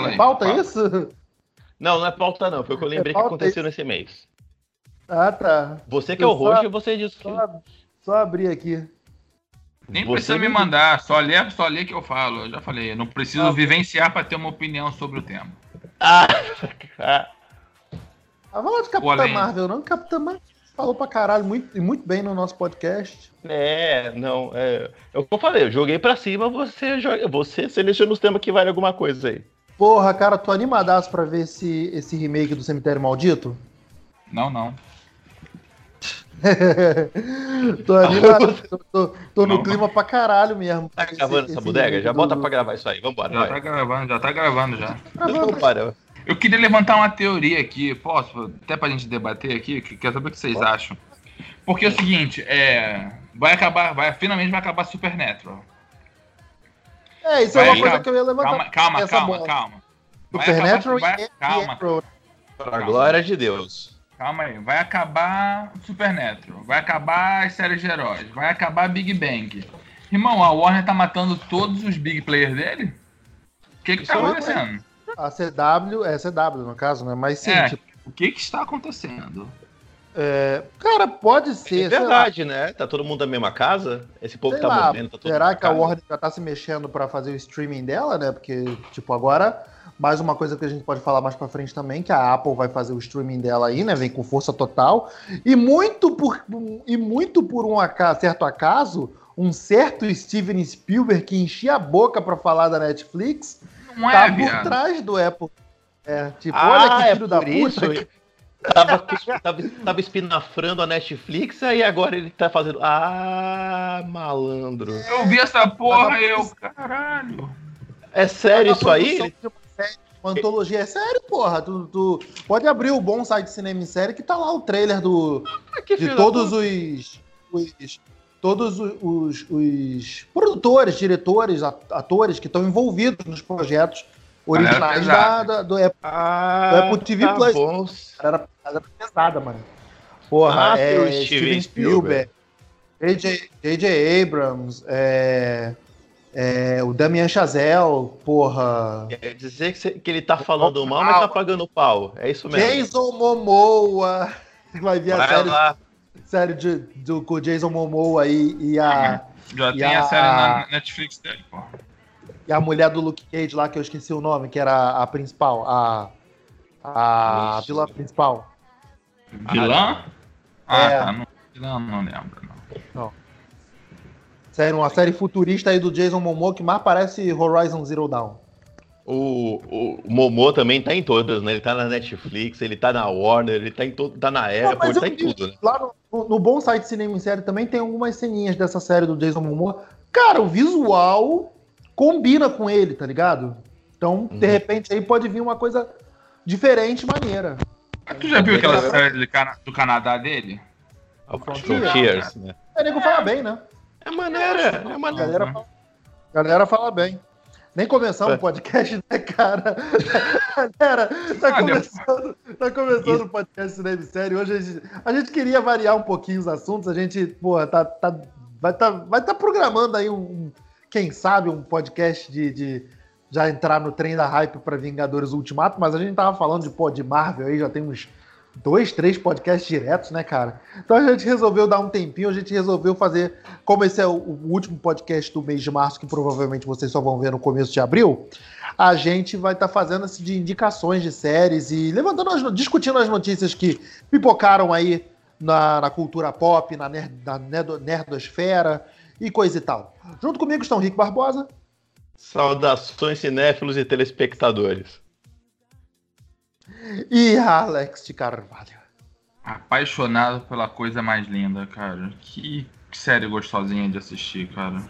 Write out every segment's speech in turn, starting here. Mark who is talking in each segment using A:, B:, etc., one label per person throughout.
A: Fala aí.
B: Pauta
A: fala.
B: isso?
C: Não, não é pauta não, foi o que eu lembrei que
B: pauta
C: aconteceu nesse mês.
B: Ah, tá.
C: Você que é o
B: Eu só-
C: host, você disse que...
B: Só, só abrir aqui.
A: Nem
C: Você
A: precisa me mandar, só lê, só lê que eu falo. Eu já falei, eu não preciso
B: Ah,
A: vivenciar pra ter uma opinião sobre o tema.
C: Ah, ah,
B: Ah, vamos lá de Capitã
A: Polêmica.
B: Marvel, não? Capitã Marvel falou pra caralho muito, muito bem no nosso podcast.
C: é, não, é, é o que eu falei, eu joguei pra cima, você, joga, você seleciona os temas que vale alguma coisa aí.
B: Porra, cara, tô animadaço pra ver esse, esse remake do Cemitério Maldito.
A: Não, não.
B: tô animado, tô, tô- tô no
A: Não.
B: clima pra caralho mesmo.
C: Tá gravando
B: Esse-
C: essa
B: esse
C: bodega? Já
B: do-
C: bota pra gravar isso aí, vambora,
A: Já
C: vai.
A: tá gravando, já tá gravando já.
C: Para.
A: Eu queria levantar uma teoria aqui, posso? Até pra gente debater aqui, que quero saber o que vocês acham. Porque é o seguinte, é. Vai acabar, vai, finalmente vai acabar Supernatural.
B: É, isso é
A: Vai,
B: uma coisa
A: calma,
B: que eu ia levantar.
A: Calma, calma,
B: essa
A: calma,
B: bola.
A: calma. Acabar-
B: Supernatural
A: vai-
B: e,
A: calma.
C: Pra glória de Deus.
A: calma aí. Vai acabar Supernatural, vai acabar as séries de heróis, vai acabar Big Bang. Irmão, a Warner tá matando todos os big players dele? O que que tá
C: Isso é
A: acontecendo?
B: A CW, é CW no caso, né? Mas sim,
A: É,
B: tipo,
A: o que que está acontecendo?
B: É, cara, pode ser.
C: É
B: sei lá.
C: verdade, né? Tá todo mundo na mesma casa? Esse povo
B: Sei
C: tá
B: lá,
C: morrendo, tá todo
B: será
C: mundo
B: que a? Warner já tá se mexendo pra fazer o streaming dela, né? Porque, tipo, agora, mais uma coisa que a gente pode falar mais pra frente também, que a Apple vai fazer o streaming dela aí, né? Vem com força total. E muito por, e muito por um acaso, certo acaso, um certo Steven Spielberg que enchia a boca pra falar da Netflix,
A: Não
B: tá
A: é,
B: por
A: viado.
B: trás do Apple. É, tipo,
C: Ah,
B: olha que
C: é
B: filho da
C: por isso.
B: puta.
C: Tava, tava, tava espinafrando a Netflix, aí agora ele tá fazendo. Ah, malandro.
A: Eu vi essa porra e eu, caralho.
C: É sério isso aí?
B: de uma antologia é sério, porra. Tu, tu pode abrir o bom site Cinema em Série que tá lá o trailer do,
C: Ah, que
B: de todos os, os- todos os, os- os produtores, diretores, at- atores que estão envolvidos nos projetos originais da, da- do Apple.
C: Ah,
B: Do Apple TV
C: tá
B: Plus.
C: bom.
B: Era, era pesada, mano. Porra,
C: Ah,
B: é, Steven Spielberg, J.J. Abrams, é, é, o Damien Chazelle, porra.
C: Quer dizer que, você- que ele tá falando mal, mas tá pagando pau. É isso mesmo.
B: Jason Momoa. Vai vir a
C: Vai
B: série,
C: lá.
B: série de, do, com o Jason Momoa aí e a,
A: Já
B: E
A: tem a...
B: a-
A: série na Netflix dele, porra.
B: E a mulher do Luke Cage lá, que eu esqueci o nome, que era a principal, a, a
C: Ixi.
B: vilã principal.
A: Vilã? Ah,
B: É.
A: tá. Não, vilã não lembro, não.
B: Série, uma série futurista aí do Jason Momoa que mais parece Horizon Zero Dawn.
C: O, o Momô também tá em todas, né? Ele tá na Netflix, ele tá na Warner, ele tá em todo, tá na Apple, ele tá em
B: vi-
C: tudo, né?
B: Lá no, no- no bom site Cinema em Série também tem algumas ceninhas dessa série do Jason Momoa. Cara, o visual combina com ele, tá ligado? Então, de
C: Uhum.
B: repente, aí pode vir uma coisa diferente, maneira.
A: Mas tu já viu aquela série do, Cana- do Canadá dele?
B: Frontier.
C: Frontiers, né?
B: O nego fala bem, né?
C: É maneira, é maneira.
B: galera fala, a galera fala bem. Nem começamos
C: É.
B: o podcast, né, cara? Galera, tá
A: Ah,
B: começando, tá começando o podcast Cinema em Série. Hoje a gente, a gente queria variar um pouquinho os assuntos. A gente, porra, tá, tá, vai estar tá, vai tá programando aí um, um- quem sabe, um podcast de, de já entrar no trem da hype para Vingadores Ultimato, mas a gente tava falando de, pô, de Marvel aí, já tem uns dois, três podcasts diretos, né, cara? Então a gente resolveu dar um tempinho, a gente resolveu fazer, como esse é o, o último podcast do mês de março, que provavelmente vocês só vão ver no começo de abril, a gente vai estar fazendo esse de indicações de séries e levantando as, discutindo as notícias que pipocaram aí na, na cultura pop, na, nerd, na nerdo- nerdosfera e coisa e tal. Junto comigo estão Rick Barbosa.
C: Saudações cinéfilos e telespectadores.
B: E Alex de Carvalho.
A: Apaixonado pela coisa mais linda, cara. Que série gostosinha de assistir, cara.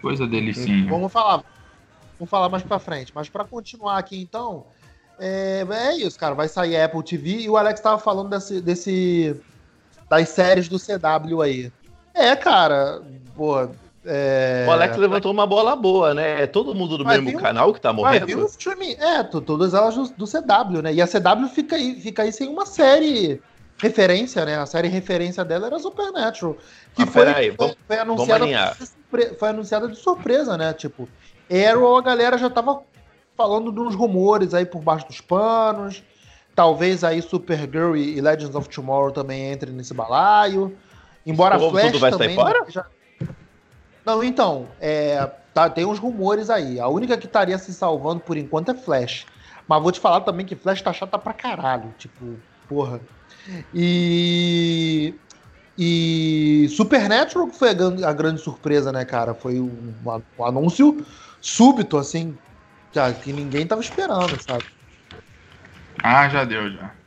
A: Coisa delicinha.
B: Vamos falar. Vamos falar mais pra frente. Mas pra continuar aqui, então, é, é isso, cara. Vai sair a Apple TV e o Alex tava falando desse, desse das séries do CW aí. É, cara. Pô, é,
C: O Alex levantou uma bola boa, né? É todo mundo do
B: Vai
C: mesmo
B: um-
C: canal que tá
B: Vai vir um
C: morrendo?
B: É, to- todas elas do, do CW, né? E a CW fica aí, fica aí sem uma série referência, né? A série referência dela era Supernatural. Que
C: Mas
B: foi,
C: peraí,
B: foi,
C: vamos-
B: foi anunciada surpre- foi anunciada de surpresa, né? Tipo, Arrow, a galera já tava falando de uns rumores aí por baixo dos panos. Talvez aí Supergirl e Legends of Tomorrow também entrem nesse balaio. Embora
C: Tudo
B: Flash
C: vai
B: também.
C: sair fora?
B: já- Não, então, é, tá, tem uns rumores aí. A única que estaria se salvando por enquanto é Flash. Mas vou te falar também que Flash tá chata pra caralho. Tipo, porra. E. E Supernatural foi a, gran- a grande surpresa, né, cara? Foi um, um anúncio súbito, assim, que, que ninguém tava esperando, sabe?
A: Ah, já deu, já.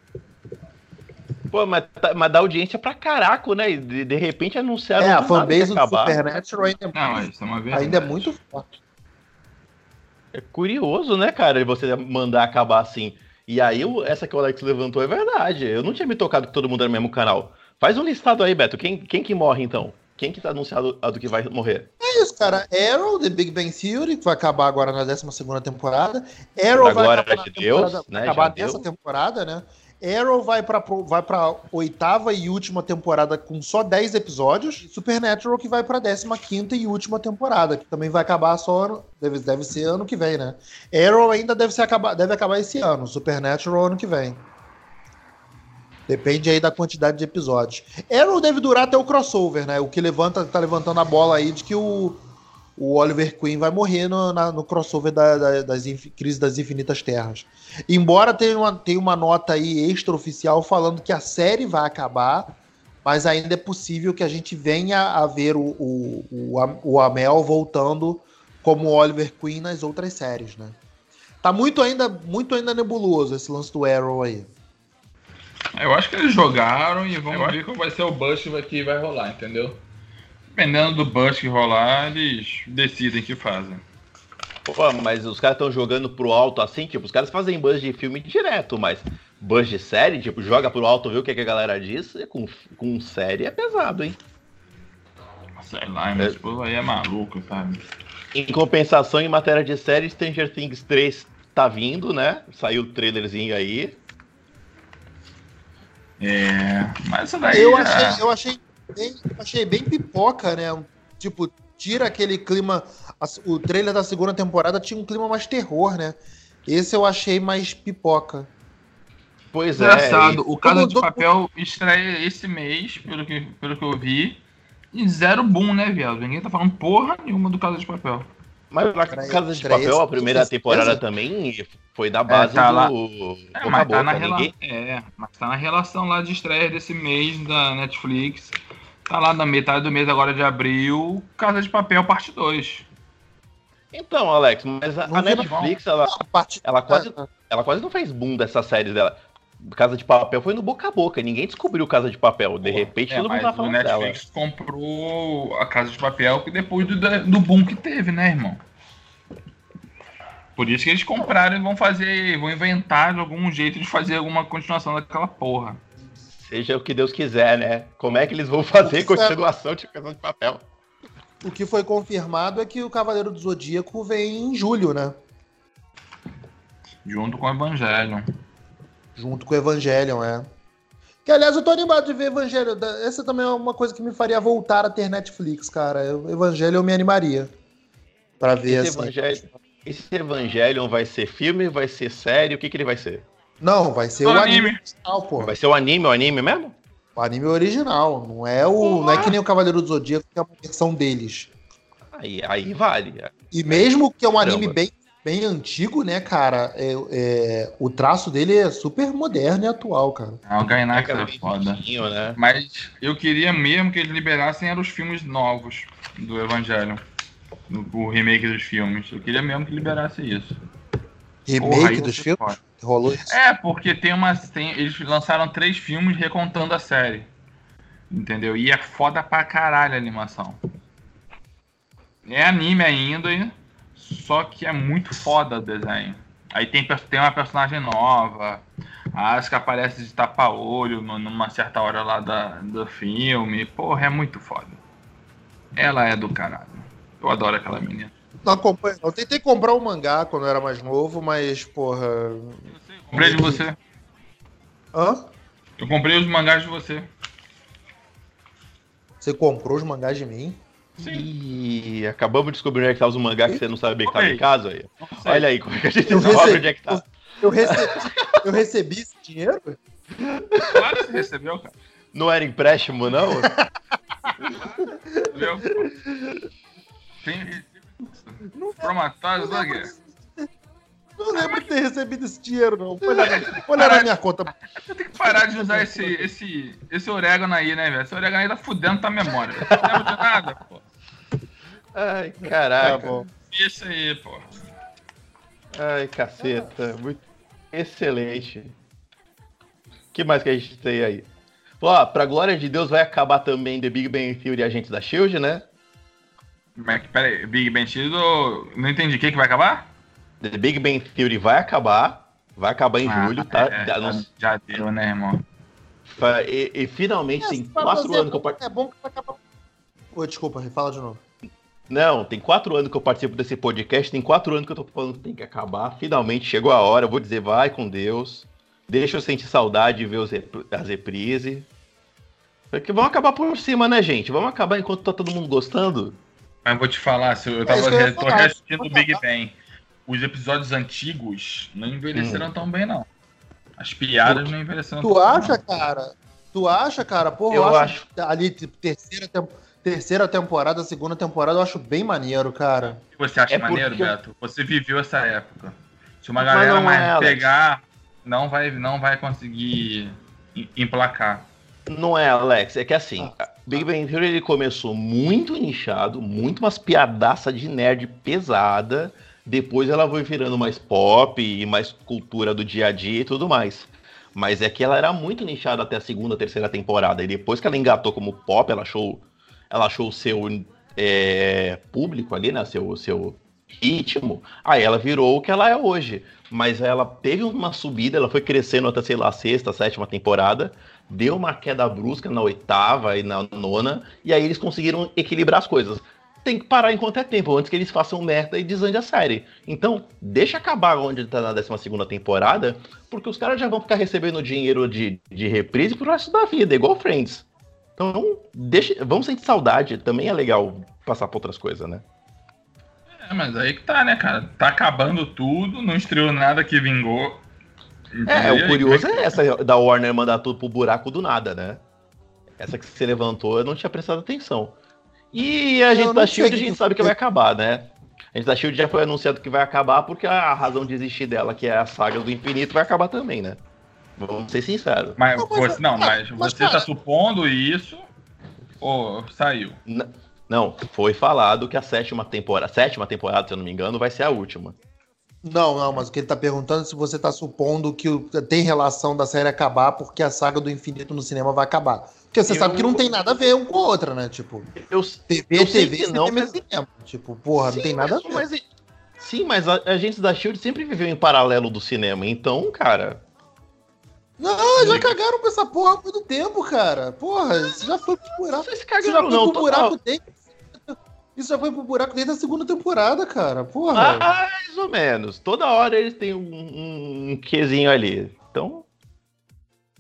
C: Pô, mas, tá- mas dá audiência pra caraco, né? De, de repente anunciaram.
B: É, a fanbase do
C: acabar.
B: Supernatural ainda, é
A: Não,
B: muito-
A: é
B: ainda é muito forte.
C: É curioso, né, cara? Você mandar acabar assim. E aí, essa que o Alex levantou é verdade. Eu não tinha me tocado que todo mundo era no mesmo canal. Faz um listado aí, Beto. Quem, quem que morre então? Quem que tá anunciado a do que vai morrer?
B: É isso, cara. Arrow, The Big Bang Theory, que vai acabar agora na 12 temporada. Arrow
C: Por
B: vai
C: agora,
B: acabar, na
C: de Deus,
B: temporada,
C: né,
B: vai acabar nessa
C: deu.
B: temporada, né? Arrow vai pra, vai pra oitava e última temporada com só 10 episódios. Supernatural que vai pra 15 e última temporada, que também vai acabar só deve, deve ser ano que vem, né? Arrow ainda deve, ser acabar, deve acabar esse ano, Supernatural ano que vem. Depende aí da quantidade de episódios. Arrow deve durar até o crossover, né? O que levanta, tá levantando a bola aí de que o, o Oliver Queen vai morrer no, na- no crossover da- da- das Crise das Infinitas Terras. Embora tenha uma, tenha uma nota aí extraoficial falando que a série vai acabar, mas ainda é possível que a gente venha a ver o, o, o, o Amel voltando como Oliver Queen nas outras séries, né? Tá muito ainda, muito ainda nebuloso esse lance do Arrow aí.
A: Eu acho que eles jogaram e vamos ver qual vai ser o bust que vai rolar, entendeu? Dependendo do bust que rolar, eles decidem o que fazem.
C: Pô, mas os caras estão jogando pro alto assim, tipo, os caras fazem buzz de filme direto, mas buzz de série, tipo, joga pro alto, vê o que, que a galera diz, e com, com série é pesado, hein?
A: Sei lá, mas tipo, aí é maluco, sabe?
C: Em compensação, em matéria de série, Stranger Things 3 tá vindo, né? Saiu o trailerzinho aí.
A: É. Mas daí.
B: Eu
A: já-
B: achei, eu achei bem, achei bem pipoca, né? Tipo, tira aquele clima. O trailer da segunda temporada tinha um clima mais terror, né? Esse eu achei mais pipoca.
C: Pois é.
A: Engraçado, o Casa de Papel estreia esse mês, pelo que, pelo que eu vi. E zero boom, né, viado? Ninguém tá falando porra nenhuma do Casa de Papel.
C: Mas a
B: Estreia-
C: Casa de Papel,
B: esse-
C: a primeira temporada também foi da base
A: tá
C: do
A: lá.
C: boca
A: É, mas, tá
C: boca.
A: rela...
C: Ninguém...
A: é, mas tá na relação lá de estreia desse mês da Netflix. Tá lá na metade do mês agora de abril, Casa de Papel parte 2.
C: Então, Alex, mas a, a
B: não.
C: Netflix, ela, ela quase ela quase não fez boom dessa série dela. Casa de Papel foi no boca a boca. Ninguém descobriu Casa de Papel. De repente,
A: É,
C: todo mundo tá
A: o
C: falando dela.
A: Netflix comprou a Casa de Papel depois do, do boom que teve, né, irmão? Por isso que eles compraram e vão fazer, vão inventar de algum jeito de fazer alguma continuação daquela porra.
C: Seja o que Deus quiser, né? Como é que eles vão fazer continuação de Casa de Papel?
B: O que foi confirmado é que o Cavaleiro do Zodíaco vem em julho, né?
A: Junto com o Evangelho.
B: Junto com o Evangelion, é. Que aliás eu tô animado de ver Evangelho. Essa também é uma coisa que me faria voltar a ter Netflix, cara. O Evangelho eu me animaria. Pra ver
C: Esse
B: assim.
C: Evangelho- Esse Evangelion vai ser filme, vai ser série? O que, que ele vai ser?
B: Não, vai ser
A: Só
B: o anime
A: anime.
B: original, pô.
C: Vai ser o anime, o anime mesmo?
B: O anime original. Não é o. Não é que nem o Cavaleiro do Zodíaco, que é uma versão deles.
C: Aí, aí vale.
B: E mesmo que é um anime
C: Caramba.
B: bem, bem antigo, né, cara? é- é, o traço dele é super moderno e atual, cara.
A: Ah, o Gainax
C: Cara,
A: é
C: bem
A: foda.
C: né?
A: Mas eu queria mesmo que eles liberassem eram os filmes novos do Evangelho. O, o remake dos filmes. Eu queria mesmo que liberasse isso.
B: Remake
A: Porra,
B: dos filmes?
A: pode.
B: Rolou isso.
A: É, porque tem umas. Tem, eles lançaram três filmes recontando a série. Entendeu? E é foda pra caralho a animação. É anime ainda, só que é muito foda o desenho. Aí tem, tem uma personagem nova. A Asuka aparece de tapa-olho nu- numa certa hora lá da, do filme. Porra, é muito foda. Ela é do caralho. Eu adoro aquela menina.
B: Não acompanho. Eu tentei comprar o mangá quando eu era mais novo, mas, porra.
A: Comprei de você.
B: Hã?
A: Eu comprei os mangás de você.
B: Você comprou os mangás de mim?
A: Sim.
C: Ih, acabamos de descobrir onde é que tá os mangá que você não sabia que tava em casa aí.
A: Não.
C: Olha aí como é que a gente
B: Eu
C: descobre
B: recebi-
C: onde é que tá.
B: Eu recebi, eu recebi esse dinheiro?
A: Claro que você recebeu, cara.
C: Não era empréstimo, não?
A: Recebeu, pô. Tem Promatórios,
B: Não
A: Doug.
B: Não lembro de ter recebido esse dinheiro, não. Foi olhar, na- foi olhar na minha conta.
A: Você tem que parar de usar esse, esse, esse orégano aí, né, velho? Esse orégano aí tá fudendo tua memória. Não lembra de nada, pô.
C: Ai,
B: Tá
C: caraca.
B: bom.
A: Isso aí, pô.
C: Ai, caceta. Muito excelente. O que mais que a gente tem aí? Ó, pra glória de Deus vai acabar também The Big Bang Theory e Agentes da SHIELD, né?
A: Mas, pera aí, Big Ben X, eu não entendi. O que que vai acabar?
C: The Big Bang Theory vai acabar. Vai acabar em
A: Ah,
C: julho, tá?
A: é,
C: Já
A: já,
C: não-
A: já deu, né, irmão?
C: e, e finalmente tem
B: Pra
C: quatro anos que eu participo.
B: É bom que vai acabar. Oi, desculpa, fala de novo.
C: Não, tem quatro anos que eu participo desse podcast, tem quatro anos que eu tô falando que tem que acabar. Finalmente chegou a hora, eu vou dizer, vai com Deus. Deixa eu sentir saudade de ver os rep- as reprises. Porque vamos acabar por cima, né, gente? Vamos acabar enquanto tá todo mundo gostando.
A: Mas vou te falar, se eu
B: É
A: tava
B: eu
A: tô reassistindo o Big Bang. Os episódios antigos não envelheceram
C: Hum.
A: tão bem, não. As piadas não envelheceram
B: Tu
A: tão
B: acha,
A: bem.
B: cara? Tu acha, cara? Porra,
C: Eu
B: eu,
C: acho.
B: acho, ali, tipo, terceira, terceira temporada, segunda temporada, eu acho bem maneiro, cara.
A: O que você acha
C: É
A: maneiro,
B: porque-
A: Beto? Você viveu essa época. Se uma galera
C: não
A: mais
C: é,
A: pegar, não vai, não vai conseguir em- emplacar.
C: Não é, Alex, é que assim, Big Bang Theory ele começou muito nichado, muito umas piadaça de nerd pesada. Depois ela foi virando mais pop e mais cultura do dia a dia e tudo mais. Mas é que ela era muito nichada até a segunda, terceira temporada. E depois que ela engatou como pop, ela achou, ela achou o seu é, público ali, né? Seu, seu ritmo. Aí ela virou o que ela é hoje. Mas ela teve uma subida, ela foi crescendo até, sei lá, sexta, sétima temporada. Deu uma queda brusca na oitava e na nona. E aí eles conseguiram equilibrar as coisas. Tem que parar enquanto é tempo, antes que eles façam merda e desande a série. Então, deixa acabar onde tá na 12 segunda temporada, porque os caras já vão ficar recebendo dinheiro de, de reprise pro resto da vida, igual Friends. Então, deixa, vamos sentir saudade. Também é legal passar por outras coisas, né?
A: É, mas aí que tá, né, cara? Tá acabando tudo, não estreou nada que vingou.
C: É, o curioso é essa da Warner mandar tudo pro buraco do nada, né? Essa que se levantou, eu não tinha prestado atenção. E a gente
B: não
C: da Shield, a
B: que-
C: gente sabe que vai acabar, né? A gente da Shield já foi anunciado que vai acabar porque a razão de existir dela, que é a saga do infinito, vai acabar também, né? Vamos ser sinceros.
A: Mas
B: Não, mas-
A: você, não, mas,
B: mas,
A: você
B: cara-
A: tá supondo isso ou saiu?
C: N- Não, foi falado que a sétima temporada, a sétima temporada, se eu não me engano, vai ser a última.
B: Não, não, mas o que ele tá perguntando é se você tá supondo que tem relação da série acabar porque a saga do infinito no cinema vai acabar. Porque você
C: Eu-
B: sabe que não tem nada a ver um com a outra, né? Tipo,
C: Eu,
B: TV
C: Eu
B: é
C: sei
B: TV,
C: que não,
B: é
C: mas-
B: cinema. Tipo, porra, não
C: Sim,
B: tem nada a
C: mas-
B: ver.
C: mas- sim, mas a, a gente da Shield sempre viveu em paralelo do cinema, então, cara.
B: Não, já cagaram pra essa porra há muito tempo, cara. Porra, isso já foi pro buraco.
C: Vocês
B: Isso já
C: cagaram,
B: foi
C: não,
B: pro buraco
C: total.
B: Isso já foi pro buraco desde a segunda temporada, cara. Porra.
C: Mais ou menos. Toda hora eles têm um, um, um quezinho ali. Então.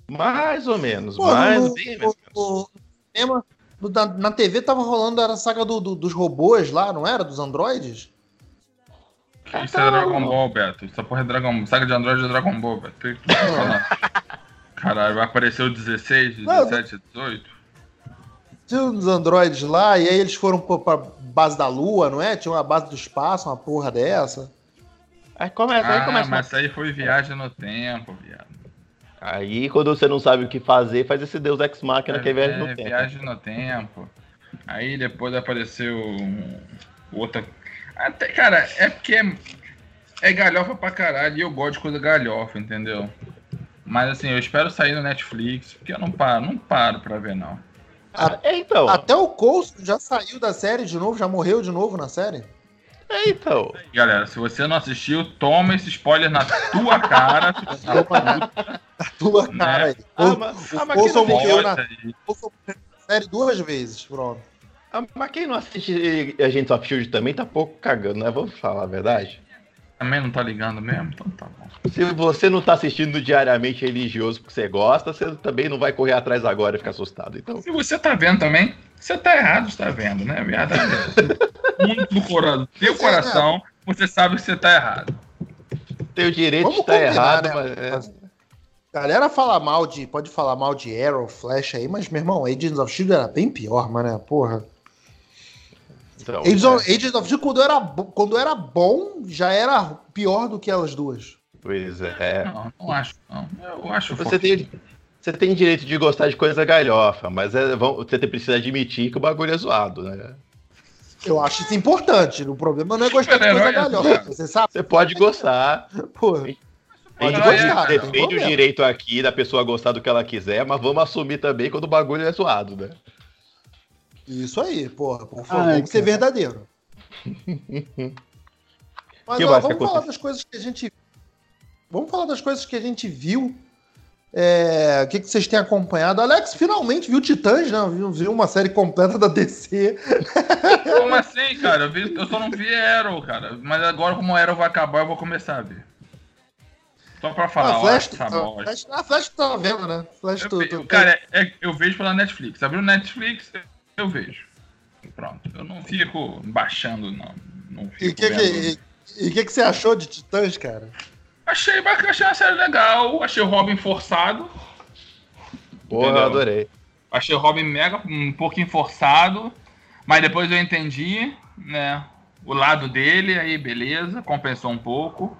C: Mais ou menos.
B: Porra,
C: mais
B: no,
C: bem
B: no cinema, no- na, na TV tava rolando a saga do- do- dos robôs lá, não era? Dos androides?
A: Isso é Dragon Ball, Beto. Essa porra é Dragon Ball. Saga de Android é Dragon Ball, Beto. O que tu tá? Caralho, vai aparecer o 16,
B: Não,
A: 17, 18?
B: Tinha uns androides lá, e aí eles foram pra base da Lua, não é? Tinha uma base do espaço, uma porra dessa.
C: Aí começa, aí
A: Ah,
C: começa.
A: mas isso aí foi viagem no tempo, viado.
C: Aí quando você não sabe o que fazer, faz esse Deus Ex Machina que é viagem no tempo.
A: viagem no tempo. Aí depois apareceu um- outra. Até, cara, é porque é, é galhofa pra caralho e eu gosto de coisa galhofa, entendeu? Mas assim, eu espero sair no Netflix, porque eu não paro, não paro pra ver, não.
C: Ah, é então.
B: Até o Coulson já saiu da série de novo, já morreu de novo na série.
C: É então.
A: Galera, se você não assistiu, toma esse spoiler na tua cara.
B: A tua cara aí.
C: Ah,
B: O-
C: mas,
B: o
C: ah, mas
B: Coulson
C: quem não
B: morreu
C: assiste-
B: na- na série duas vezes, pronto.
C: ah, mas quem não assiste Agents of Shield também tá pouco cagando, né? Vamos falar a verdade.
A: Também não tá ligando mesmo, então tá bom.
C: Se você não tá assistindo diariamente religioso porque você gosta, você também não vai correr atrás agora e ficar assustado. Então,
A: Se você tá vendo também, você tá errado, está vendo, né? Verdade. Muito do coração, teu coração, você sabe que você tá errado.
C: tem o direito
B: Vamos
C: de estar errado,
B: né?
C: mas é.
B: Galera fala mal de. Pode falar mal de Arrow, Flash aí, mas, meu irmão, Agents of Shield era bem pior, mano, porra.
C: Então,
B: Agents,
C: é.
B: of, Agents of Shield, quando era, quando era bom, já era pior do que elas duas.
C: Pois é.
A: Não, não acho, não. Eu acho
C: Você
A: forte.
C: tem, você tem direito de gostar de coisa galhofa, mas é, vão- você tem- precisa admitir que o bagulho é zoado, né?
B: Eu acho isso importante. O problema não é gostar de coisa
A: é
B: galhofa. Você sabe?
C: Você pode gostar,
B: Porra.
C: a gente
A: Super-herói é,
B: gostar,
C: defende o direito aqui da pessoa gostar do que ela quiser, mas vamos assumir também quando o bagulho é zoado, né?
B: Isso aí, porra. Por favor,
D: Ai,
B: vamos ser
D: cara.
B: verdadeiro. Mas
C: Que
B: ó,
C: que
B: vamos falar das coisas que a gente. Vamos falar das coisas que a gente viu. É, O que, que vocês têm acompanhado? Alex finalmente viu Titãs, né? Viu, viu uma série completa da DC.
A: Como assim, cara? Eu, vi- eu só não vi Arrow, cara. Mas agora, como o Arrow vai acabar, eu vou começar a ver. Só pra falar,
B: a
A: ó,
B: Flash,
A: essa
B: a
A: bosta.
B: Flash, a Flash tu tá vendo, né? Flash
A: Eu
B: tu, tu-
A: cara, é- eu vejo pela Netflix. Abriu Netflix, eu vejo. Pronto. Eu não fico baixando, não. Não fico
B: E o que,
A: vendo.
B: que, e, e que, que você achou de Titãs, cara?
A: Achei bacana, achei uma série legal. Achei o Robin forçado.
C: Porra,
A: Entendeu?
C: eu adorei.
A: Achei o Robin mega um pouquinho forçado. Mas depois eu entendi, né? O lado dele, aí beleza, compensou um pouco.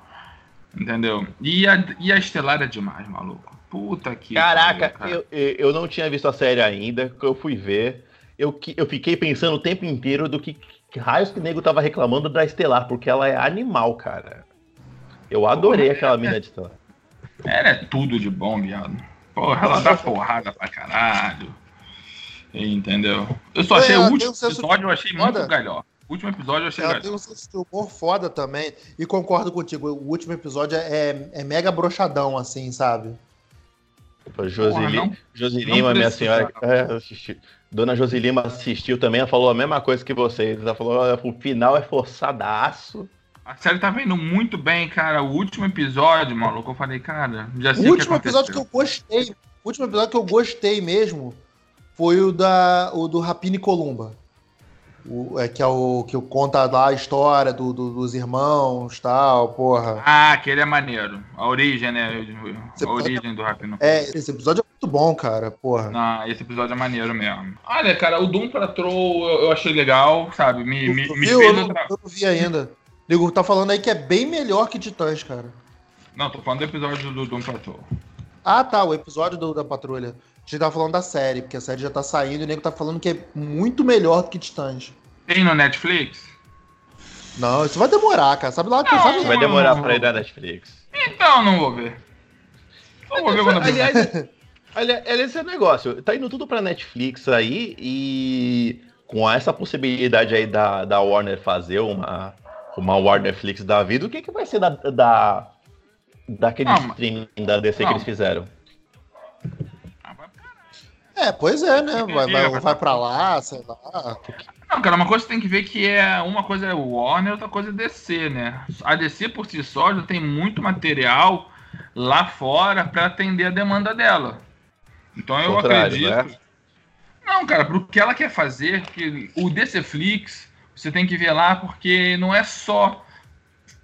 A: Entendeu? E a, e a Estelar é demais, maluco. Puta que.
C: Caraca,
A: pariu, cara.
C: eu, eu eu não tinha visto a série ainda, que eu fui ver. Eu, eu fiquei pensando o tempo inteiro do que, que raios que o nego tava reclamando da Estelar, porque ela é animal, cara. Eu adorei
A: Porra,
C: aquela
A: é-
C: mina de Estelar.
A: Ela é tudo de bom, viado. Porra, ela dá porrada pra caralho. Entendeu? Eu só
B: É,
A: achei
B: ela
A: o último
B: um
A: episódio, eu achei
B: foda.
A: muito galhó. O último episódio eu achei
B: Ela
A: galhó.
B: tem um senso de humor foda também. E concordo contigo, o último episódio é, é mega brochadão, assim, sabe?
C: Joseli, Joselima, minha senhora. é, Dona Joselima assistiu também, ela falou a mesma coisa que vocês. Ela falou: "Olha, o final é forçadaço.
A: A série tá vendo muito bem, cara. O último episódio, maluco, eu falei, cara, já
B: O
A: sei
B: último
A: o que
B: episódio que eu gostei, o último episódio que eu gostei mesmo foi o da o do Rapini Columba. O, é, que é o que conta lá a história do, do- dos irmãos tal, porra.
A: Ah, aquele é maneiro. A origem, né? A origem do Rapino.
B: É, esse episódio é muito bom, cara, porra.
A: Não, esse episódio é maneiro mesmo. Olha, cara, o Doom Patrol eu, eu achei legal, sabe? Me,
B: Tu-
A: me,
B: tu
A: me
B: viu?
A: fez
B: eu, não,
A: outra.
B: eu não vi ainda. Nego tá falando aí que é bem melhor que Titãs, cara.
A: Não, tô falando do episódio do Doom Patrol.
B: Ah, tá, o episódio do- da patrulha. A gente tava falando da série, porque a série já tá saindo e o nego tá falando que é muito melhor do que Titãs.
A: Tem no Netflix?
B: Não, isso vai demorar, cara. Sabe lá que
A: Não,
B: sabe
C: Vai demorar pra ir na Netflix.
A: Então não vou ver. Não vou ver quando.
C: Aliás, aliás, esse é o negócio. Tá indo tudo pra Netflix aí e com essa possibilidade aí da, da Warner fazer uma, uma Warner Flix da vida, o que, que vai ser da, da, daquele
A: Não,
C: streaming da DC que
A: não.
C: eles fizeram?
A: Ah, vai-
B: É, pois é, né? Vai, vai,
A: Vai-
B: pra lá, sei lá.
A: Não, cara, uma coisa que você tem que ver que é. Uma coisa é o Warner, outra coisa é DC, né? A DC por si só já tem muito material lá fora pra atender a demanda dela. Então eu
C: Contrário,
A: acredito.
C: né?
A: Não, cara, pro que ela quer fazer, que o DC Flix, você tem que ver lá porque não é só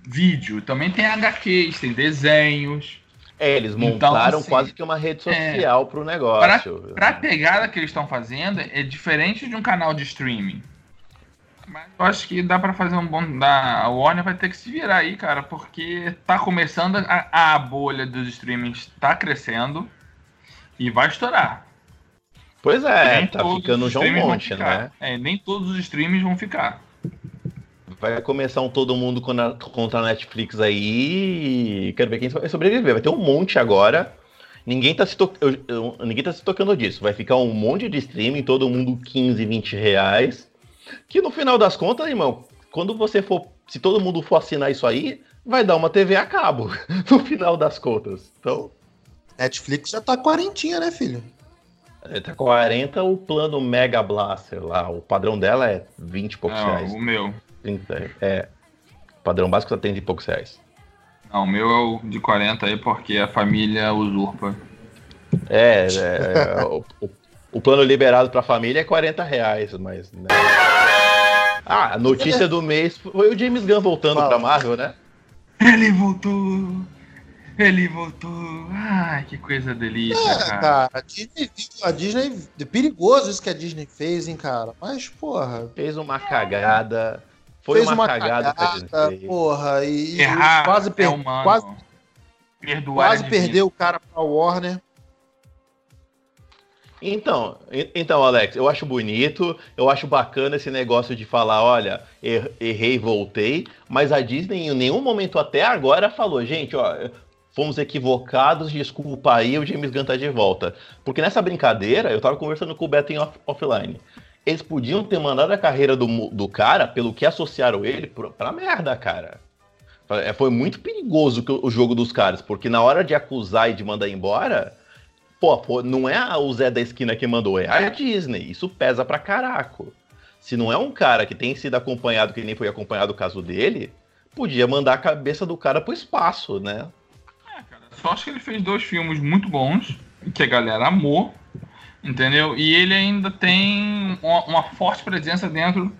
A: vídeo, também tem HQs, tem desenhos.
C: É, eles
A: Então,
C: montaram
A: assim,
C: quase que uma rede
A: é,
C: social pro negócio.
A: Pra pegada que eles estão fazendo, é diferente de um canal de streaming. Mas eu acho que dá pra fazer um bom. Dá, a Warner vai ter que se virar aí, cara, porque tá começando a, a bolha dos streamings tá crescendo e vai estourar.
C: Pois é,
A: Nem
C: tá ficando já um monte, né?
A: É, nem todos os streamings vão ficar.
C: Vai começar um todo mundo contra a Netflix aí. Quero ver quem vai sobreviver. Vai ter um monte agora. Ninguém tá, se to... eu- eu- Ninguém tá se tocando disso. Vai ficar um monte de streaming, todo mundo 15, 20 reais. Que no final das contas, irmão, quando você for. Se todo mundo for assinar isso aí, vai dar uma TV a cabo. No final das contas. Então.
B: Netflix já tá quarentinha, né, filho?
C: é, Tá 40 o plano Mega Blaster lá. O padrão dela é 20 e poucos
A: É,
C: reais.
A: o meu.
C: 30, é. O padrão básico tá 30 e poucos reais.
A: Não, o meu é o de 40 aí, porque a família usurpa.
C: É, é, é o, o, o, plano liberado pra família é 40 reais, mas. Né? Ah, a notícia do mês foi o James Gunn voltando Fala. pra Marvel, né?
A: Ele voltou! Ele voltou. Ai, que coisa delícia, é, cara. cara.
B: A Disney, a Disney. É perigoso isso que a Disney fez, hein, cara. Mas, porra.
C: Fez uma cagada. Foi fez uma, uma cagada, cagada
B: porra. E, Errar quase, per é quase, Perdoar quase é perdeu o cara pra Warner.
C: Então, então, Alex, eu acho bonito, eu acho bacana esse negócio de falar, olha, er, errei, voltei, mas a Disney em nenhum momento até agora falou, gente, ó, fomos equivocados, desculpa aí, o James Gunn tá de volta. Porque nessa brincadeira, eu tava conversando com o Beto em off offline. Eles podiam ter mandado a carreira do, do cara, pelo que associaram ele, pra, pra merda, cara. É, foi muito perigoso o jogo dos caras, porque na hora de acusar e de mandar embora, Pô, pô, não é o Zé da esquina que mandou, é a Disney. Isso pesa pra caraco. Se não é um cara que tem sido acompanhado, que nem foi acompanhado o caso dele, podia mandar a cabeça do cara pro espaço, né?
A: Só acho que ele fez dois filmes muito bons, que a galera amou, entendeu? E ele ainda tem uma, uma forte presença dentro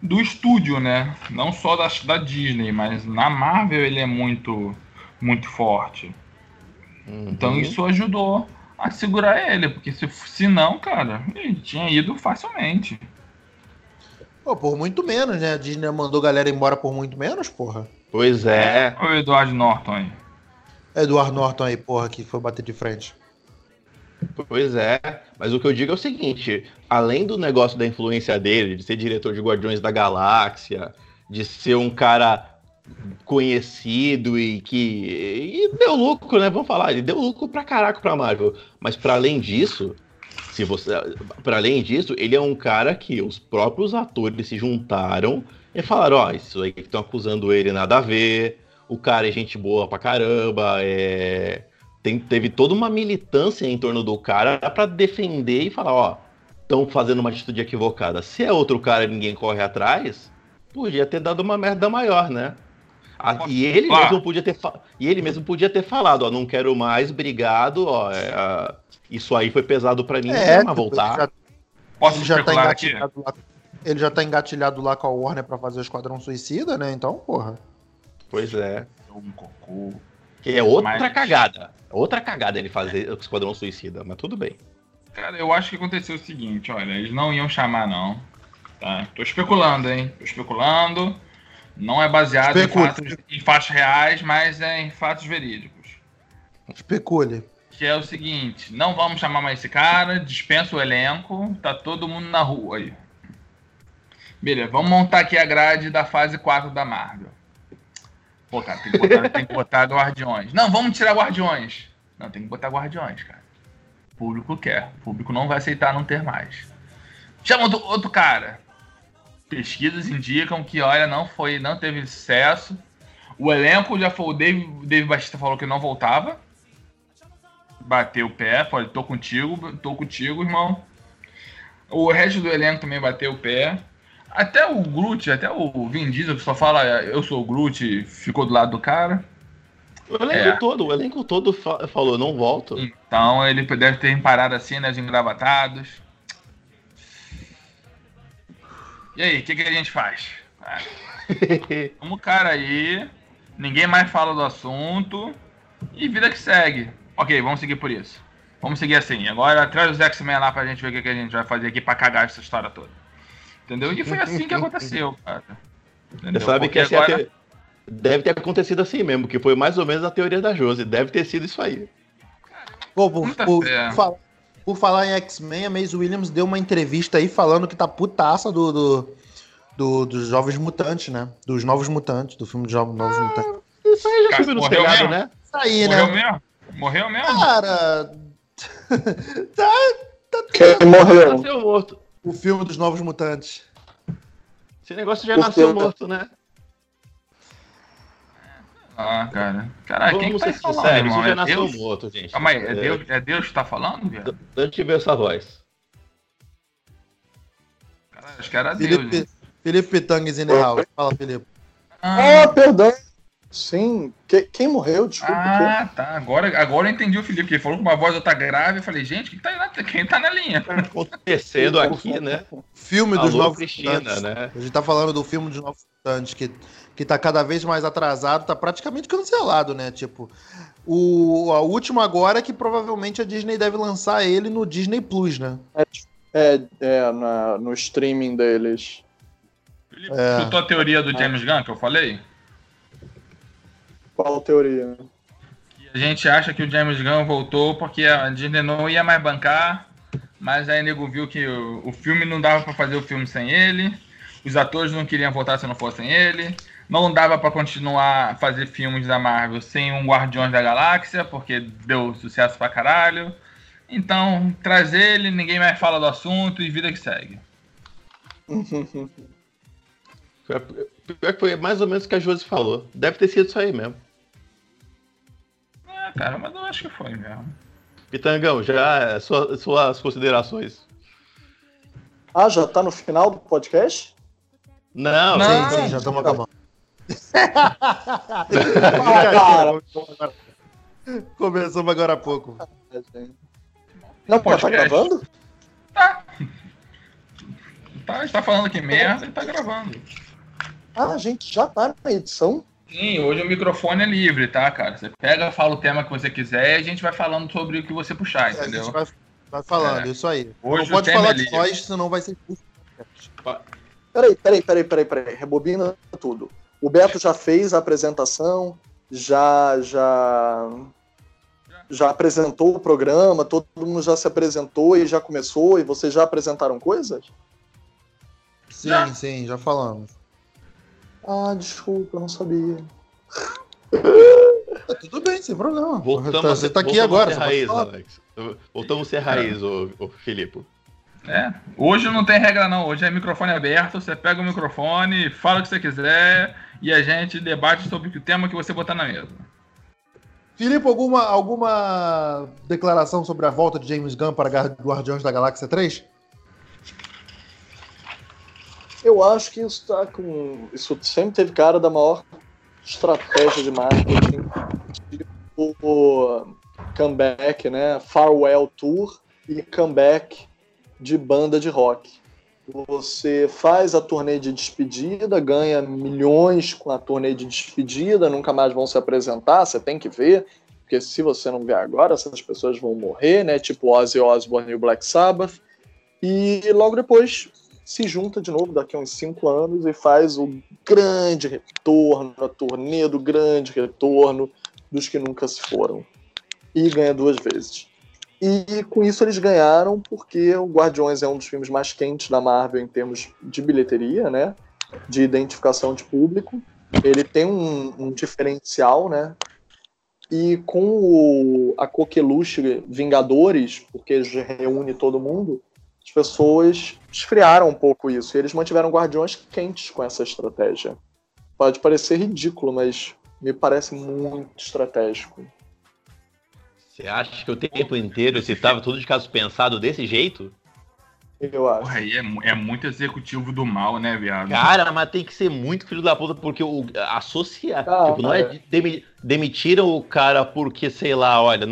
A: do estúdio, né? Não só da, da Disney, mas na Marvel ele é muito, muito forte. Uhum. Então isso ajudou a segurar ele, porque se, se não, cara, ele tinha ido facilmente.
B: Pô, por muito menos, né? A Disney mandou a galera embora por muito menos, porra.
C: Pois é.
A: O Eduardo Norton aí.
B: Eduardo Norton aí, porra, que foi bater de frente.
C: Pois é, mas o que eu digo é o seguinte: além do negócio da influência dele, de ser diretor de Guardiões da Galáxia, de ser um cara conhecido e que e deu lucro, né? Vamos falar, ele deu lucro pra caraca pra Marvel. Mas para além disso, se você, para além disso, ele é um cara que os próprios atores se juntaram e falaram, ó, oh, isso aí que estão acusando ele nada a ver. O cara é gente boa pra caramba, é tem, teve toda uma militância em torno do cara para defender e falar, ó, estão fazendo uma atitude equivocada. Se é outro cara e ninguém corre atrás, podia ter dado uma merda maior, né? Ah, e ele mesmo podia ter e ele mesmo podia ter falado, ó, não quero mais, obrigado, ó, é, isso aí foi pesado para mim, é, não voltar.
B: Já, Posso ele já tá engatilhado aqui? lá, ele já tá engatilhado lá com a Warner para fazer o Esquadrão Suicida, né? Então, porra.
C: Pois é. Um cocô. Que é outra mas... cagada. Outra cagada ele fazer o Esquadrão Suicida, mas tudo bem.
A: Cara, eu acho que aconteceu o seguinte, olha, eles não iam chamar não. Tá? Tô especulando, hein? Tô especulando. Não é baseado em fatos, em fatos, reais, mas é em fatos verídicos.
B: Especule.
A: Que é o seguinte: não vamos chamar mais esse cara, dispensa o elenco, tá todo mundo na rua aí. Beleza, vamos montar aqui a grade da fase 4 da Marvel. Pô, cara, tem que botar, tem que botar Guardiões. Não, vamos tirar Guardiões. Não, tem que botar Guardiões, cara. O público quer. O público não vai aceitar não ter mais. Chama outro, outro cara pesquisas indicam que, olha, não foi, não teve sucesso. O elenco já foi. O Dave, Dave Batista falou que não voltava. Bateu o pé, falou, tô contigo, tô contigo, irmão. O resto do elenco também bateu o pé. Até o Groot, até o Vin Diesel, que só fala eu sou o Groot, ficou do lado do cara.
C: O elenco é. todo, o elenco todo falou, não volto.
A: Então ele deve ter parado assim, né, engravatados. E aí, o que, que, a gente faz? Como cara aí, ninguém mais fala do assunto e vida que segue. Ok, vamos seguir por isso. Vamos seguir assim. Agora traz os X-Men lá pra gente ver o que, que, a gente vai fazer aqui pra cagar essa história toda. Entendeu? E foi assim que aconteceu, cara.
C: Entendeu? Você sabe Porque que agora... te... deve ter acontecido assim mesmo, que foi mais ou menos a teoria da Josi. Deve ter sido isso aí.
B: Pô, por, por, por, por falar em X-Men, a Maisie Williams deu uma entrevista aí falando que tá putaça do, do, do, dos Jovens Mutantes, né? Dos Novos Mutantes, do filme dos Novos ah, Mutantes.
C: Isso aí já subiu no telhado, né?
B: Isso aí,
A: morreu
B: né?
A: Mesmo? Morreu mesmo?
B: Cara. tá,
C: tá Quem morreu? Nasceu morto.
B: O filme dos Novos Mutantes.
C: Esse negócio já o nasceu filme... morto, né?
A: Ah, cara. Caralho, quem que tá falando,
C: sério, irmão? É Deus? Morto, gente.
A: Calma aí, é, Deus, é Deus que tá falando, viado?
C: Deixa eu ver essa voz.
A: Caralho, acho que era
B: Felipe,
A: Deus.
B: Felipe Tangues in the house. Fala, Felipe.
D: Ah, oh, perdão. Sim. Que- quem morreu? Desculpa.
A: Ah, tá. Agora, agora eu entendi o Felipe, que ele falou com uma voz outra grave. Eu falei, gente, quem tá, na- quem tá na linha?
C: Acontecendo aqui, né?
B: Filme dos
C: Alô,
B: Novos
C: Cristina,
B: Mutantes.
C: né?
B: A gente tá falando do filme dos Novos Mutantes, que, que tá cada vez mais atrasado, tá praticamente cancelado, né? Tipo, o, a última agora é que provavelmente a Disney deve lançar ele no Disney Plus, né?
D: É, é na- no streaming deles.
A: Felipe,
B: É.
A: escutou a teoria do James Gunn que eu falei?
D: A teoria?
A: A gente acha que o James Gunn voltou porque a Disney não ia mais bancar, mas aí nego viu que o, o filme não dava pra fazer o filme sem ele, os atores não queriam voltar se não fossem ele, não dava pra continuar a fazer filmes da Marvel sem um Guardiões da Galáxia, porque deu sucesso pra caralho. Então, traz ele, ninguém mais fala do assunto e vida que segue.
C: Foi, pior que foi mais ou menos o que a Josi falou. Deve ter sido isso aí mesmo.
A: É, cara, mas eu acho que foi mesmo.
C: Pitangão, já sua- suas considerações.
D: Ah, já tá no final do podcast?
C: Não,
A: Não.
B: Sim, sim, já estamos acabando.
D: Ah, cara.
B: Começamos agora há pouco.
D: Não, pô, tá gravando?
A: Tá. Tá, a gente tá falando aqui merda e tá gravando.
D: Ah, a gente já tá na edição?
A: Sim, hoje o microfone é livre, tá, cara? Você pega, fala o tema que você quiser e a gente vai falando sobre o que você puxar,
B: É, a gente
A: entendeu?
B: vai, vai falando,
A: É.
B: isso aí.
A: Hoje
B: não
A: o
B: pode
A: tema
B: falar
A: é
B: de nós, senão vai ser.
D: Peraí, peraí, peraí, peraí, peraí. Rebobina tudo. O Beto já fez a apresentação, já, já, já apresentou o programa, todo mundo já se apresentou e já começou, e vocês já apresentaram coisas?
B: Sim,
A: Já.
B: sim, já falamos.
D: Ah, desculpa, eu não sabia.
B: Tá tudo bem, sem problema.
C: Voltamos
B: você
C: a
B: tá aqui
C: voltamos
B: agora.
C: A
B: você
C: ser raiz. Alex. Voltamos a ser raiz, ô, ô Filipe.
A: É. Hoje não tem regra, não. Hoje é microfone aberto. Você pega o microfone, fala o que você quiser e a gente debate sobre o tema que você botar na mesa.
B: Filipe, alguma, alguma declaração sobre a volta de James Gunn para Guardiões da Galáxia 3?
D: Eu acho que isso tá com. Isso sempre teve cara da maior estratégia de marketing. Tipo o comeback, né? Farewell Tour e comeback de banda de rock. Você faz a turnê de despedida, ganha milhões com a turnê de despedida, nunca mais vão se apresentar, você tem que ver, porque se você não ver agora, essas pessoas vão morrer, né? Tipo Ozzy Osbourne e o Black Sabbath. E logo depois se junta de novo daqui a uns cinco anos e faz o grande retorno, a turnê do grande retorno dos que nunca se foram. E ganha duas vezes. E com isso eles ganharam porque o Guardiões é um dos filmes mais quentes da Marvel em termos de bilheteria, né? De identificação de público. Ele tem um, um diferencial, né? E com o, a coqueluche Vingadores, porque reúne todo mundo, as pessoas esfriaram um pouco isso. E eles mantiveram Guardiões quentes com essa estratégia. Pode parecer ridículo, mas me parece muito estratégico.
C: Você acha que o tempo inteiro esse tava tudo de caso pensado desse jeito?
D: Eu acho.
A: Porra, aí é, é muito executivo do mal, né, viado?
C: Cara, mas tem que ser muito filho da puta, porque o associar.
D: Ah,
C: tipo, não é demi- demitiram o cara porque, sei lá, olha.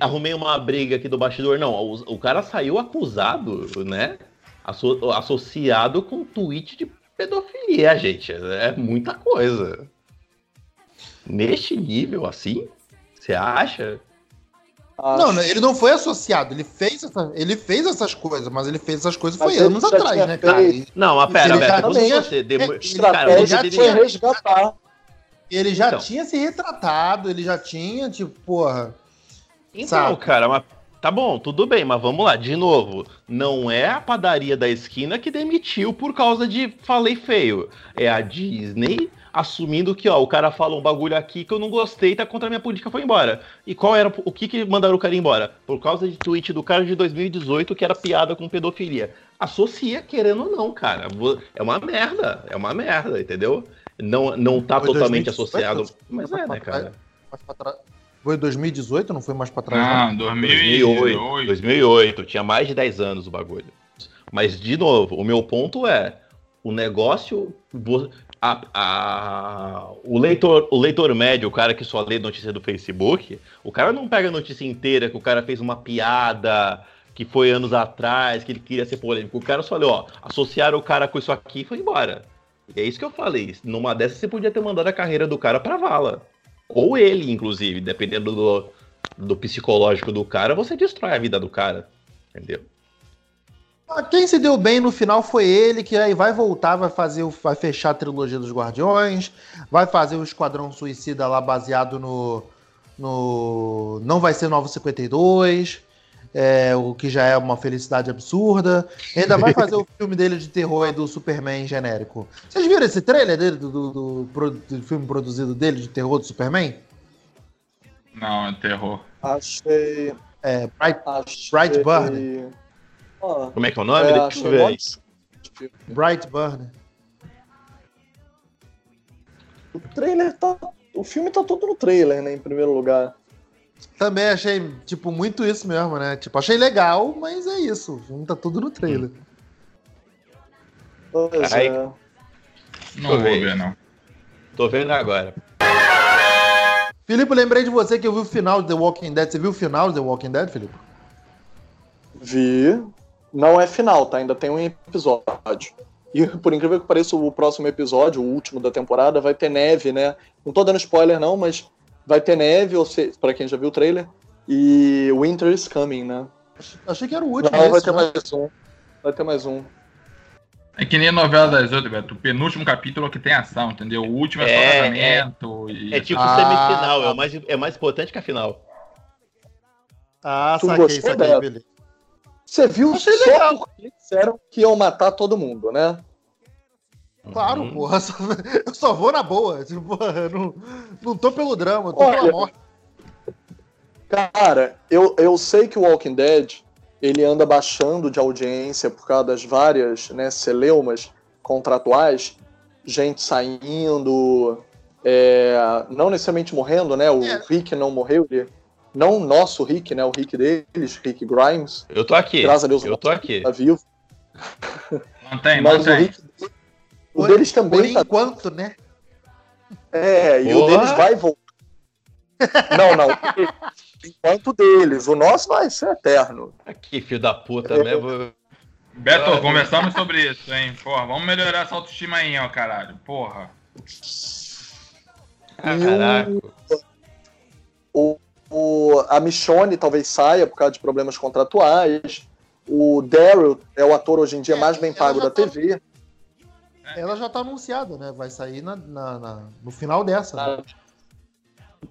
C: Arrumei uma briga aqui do bastidor. Não, o, o cara saiu acusado, né? Asso- associado com tweet de pedofilia, gente. É muita coisa. Neste nível, assim? Você acha?
D: Acho.
B: Não, ele não foi associado, ele fez, essa- ele fez essas coisas, mas ele fez essas coisas
D: Mas
B: foi anos
D: já
B: atrás,
D: tinha
B: né, cara?
D: feito.
C: Não, mas pera,
B: já
D: também-
C: você. Demo...
B: ele-
C: Cara,
D: Estratégia
C: você
D: foi
C: deveria-
D: resgatar.
B: ele já
C: Então.
B: tinha se retratado, ele já tinha, tipo, porra.
C: Então,
B: Sabe?
C: cara, mas tá bom, tudo bem, mas vamos lá, de novo. Não é a padaria da esquina que demitiu por causa de falei feio. É a Disney assumindo que, ó, o cara fala um bagulho aqui que eu não gostei, tá contra a minha política, foi embora. E qual era o que que mandaram o cara embora? Por causa de tweet do cara de 2018 que era piada com pedofilia. Associa, querendo ou não, cara. É uma merda, é uma merda, entendeu? Não, não tá
B: Foi
C: totalmente
B: 2018?
C: associado. Mas é, né, cara?
B: Mais pra trás. Foi em 2018, não foi mais pra trás, não?
A: Ah,
C: 2008,
A: 2008.
C: 2008, tinha mais de 10 anos o bagulho. Mas, de novo, o meu ponto é: o negócio. a- a- o, leitor, o leitor médio, o cara que só lê notícia do Facebook, o cara não pega a notícia inteira que o cara fez uma piada que foi anos atrás, que ele queria ser polêmico. O cara só leu, ó, associaram o cara com isso aqui e foi embora. E é isso que eu falei. Numa dessas você podia ter mandado a carreira do cara pra vala. Ou ele, inclusive, dependendo do, do psicológico do cara, você destrói a vida do cara. Entendeu?
B: Ah, Quem se deu bem no final foi ele, que aí vai voltar, vai fazer, vai fechar a trilogia dos Guardiões, vai fazer o Esquadrão Suicida lá baseado no, no não vai ser Novo 52, é, o que já é uma felicidade absurda. Ainda vai fazer o filme dele de terror aí do Superman genérico. Vocês viram esse trailer dele do, do- do do filme produzido dele de terror do Superman?
A: Não, é terror.
D: Achei.
B: É, Bright,
D: achei...
B: Brightburn.
D: Ah,
C: Como é que é o nome?
D: é,
C: Deixa eu ver aí.
D: ótimo.
B: Bright Burner.
D: O trailer tá. O filme tá todo no trailer, né? Em primeiro lugar.
B: Também achei, tipo, muito isso mesmo, né? Tipo, achei legal, mas é isso. Tá tudo no trailer.
D: Pois
C: Ai.
D: é.
A: Não
C: eu
A: vou
C: ver,
A: não.
C: Tô vendo agora.
B: Filipe, lembrei de você que eu vi o final de The Walking Dead. Você viu o final de The Walking Dead, Filipe?
D: Vi. Não é final, tá? Ainda tem um episódio. E por incrível que pareça, o próximo episódio, o último da temporada, vai ter neve, né? Não tô dando spoiler, não, mas vai ter neve, ou seja, pra quem já viu o trailer. E Winter is Coming, né?
B: Achei que era o último.
D: Não, vai
B: esse,
D: ter
B: né?
D: mais um. Vai ter mais um.
A: É que nem a novela das outras, Beto. O penúltimo capítulo é o que tem ação, entendeu? O último é,
C: É,
A: só casamento. E...
C: É tipo
B: Ah,
C: semifinal,
B: tá.
C: é, o mais, é mais importante que a final.
B: Ah,
D: Tu
B: saquei,
D: gostou
B: saquei.
D: Você viu
B: Achei
D: só
B: legal.
D: porque disseram que iam matar todo mundo, né?
B: Claro,
C: Uhum.
B: porra. só- eu só vou na boa. Tipo, não, não tô pelo drama, eu tô
D: Olha,
B: pela morte.
D: Cara, eu, eu sei que o Walking Dead ele anda baixando de audiência por causa das várias né, celeumas contratuais, gente saindo, é, não necessariamente morrendo, né? O
B: É.
D: Rick não morreu, ele, não o nosso Rick, né? O Rick deles, Rick Grimes,
C: Eu tô aqui.
D: graças a Deus
C: Eu tô aqui.
D: tá vivo.
A: Mantém,
D: Mas o
A: mantém.
D: Rick o
B: Por-
D: deles
B: Por
D: também tá
B: enquanto, né?
D: É, e o
C: Porra!
D: deles vai voltar. Não, não. Enquanto deles. O nosso vai ser eterno.
C: Aqui, filho da puta mesmo.
A: Beto,
C: Ah,
A: conversamos sobre isso, hein? Porra, vamos melhorar essa autoestima aí, ó, caralho. Porra.
C: Caraca.
D: O, o- a Michonne talvez saia por causa de problemas contratuais. O Daryl é o ator hoje em dia
B: É,
D: mais bem pago da
B: tá-
D: TV.
B: Ela já tá anunciada, né? Vai sair na, na- na- no final dessa. né?
D: Na-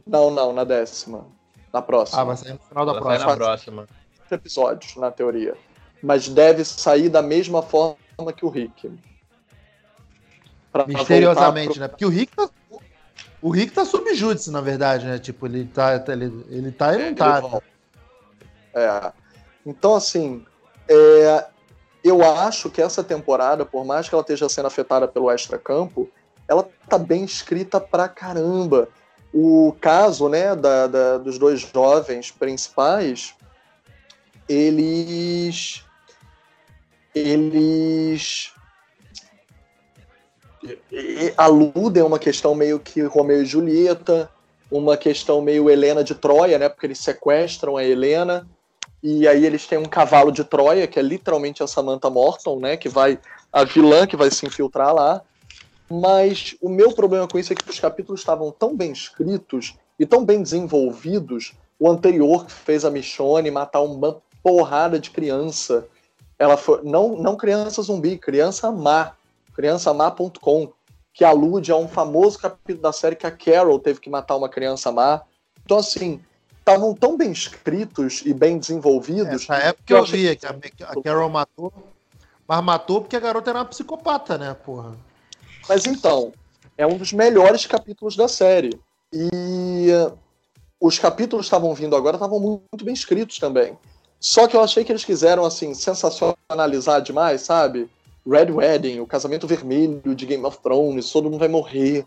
D: Não, não, na décima. Na próxima.
B: Ah, vai sair no final da
C: Ela sai
B: próxima.
C: na próxima.
D: episódios, na teoria. Mas deve sair da mesma forma que o Rick. Pra
B: Misteriosamente, né? Porque o Rick tá. O Rick tá sob júdice, na verdade, né? Tipo, ele tá. Ele, ele tá e não tá.
D: É. Então, assim, é, eu acho que essa temporada, por mais que ela esteja sendo afetada pelo extra-campo, ela tá bem escrita pra caramba. O caso, né, da, da- dos dois jovens principais, eles. Eles. aludem a uma questão meio que Romeu e Julieta, uma questão meio Helena de Troia, né? Porque eles sequestram a Helena e aí eles têm um cavalo de Troia, que é literalmente a Samantha Morton, né? Que vai a vilã que vai se infiltrar lá. Mas o meu problema com isso é que os capítulos estavam tão bem escritos e tão bem desenvolvidos. O anterior que fez a Michonne matar uma porrada de criança. Ela foi não não criança zumbi, criança má, criançamá.com, que alude a um famoso capítulo da série que a Carol teve que matar uma criança má. Então assim, estavam tão bem escritos e bem desenvolvidos.
B: Essa época
D: Eu
B: eu via que a, a Carol matou. Mas matou porque a garota era uma psicopata, né, porra?
D: Mas então, é um dos melhores capítulos da série. E eh, os capítulos que estavam vindo agora estavam muito bem escritos também. Só que eu achei que eles quiseram, assim, sensacionalizar demais, sabe? Red Wedding, o casamento vermelho de Game of Thrones, todo mundo vai morrer.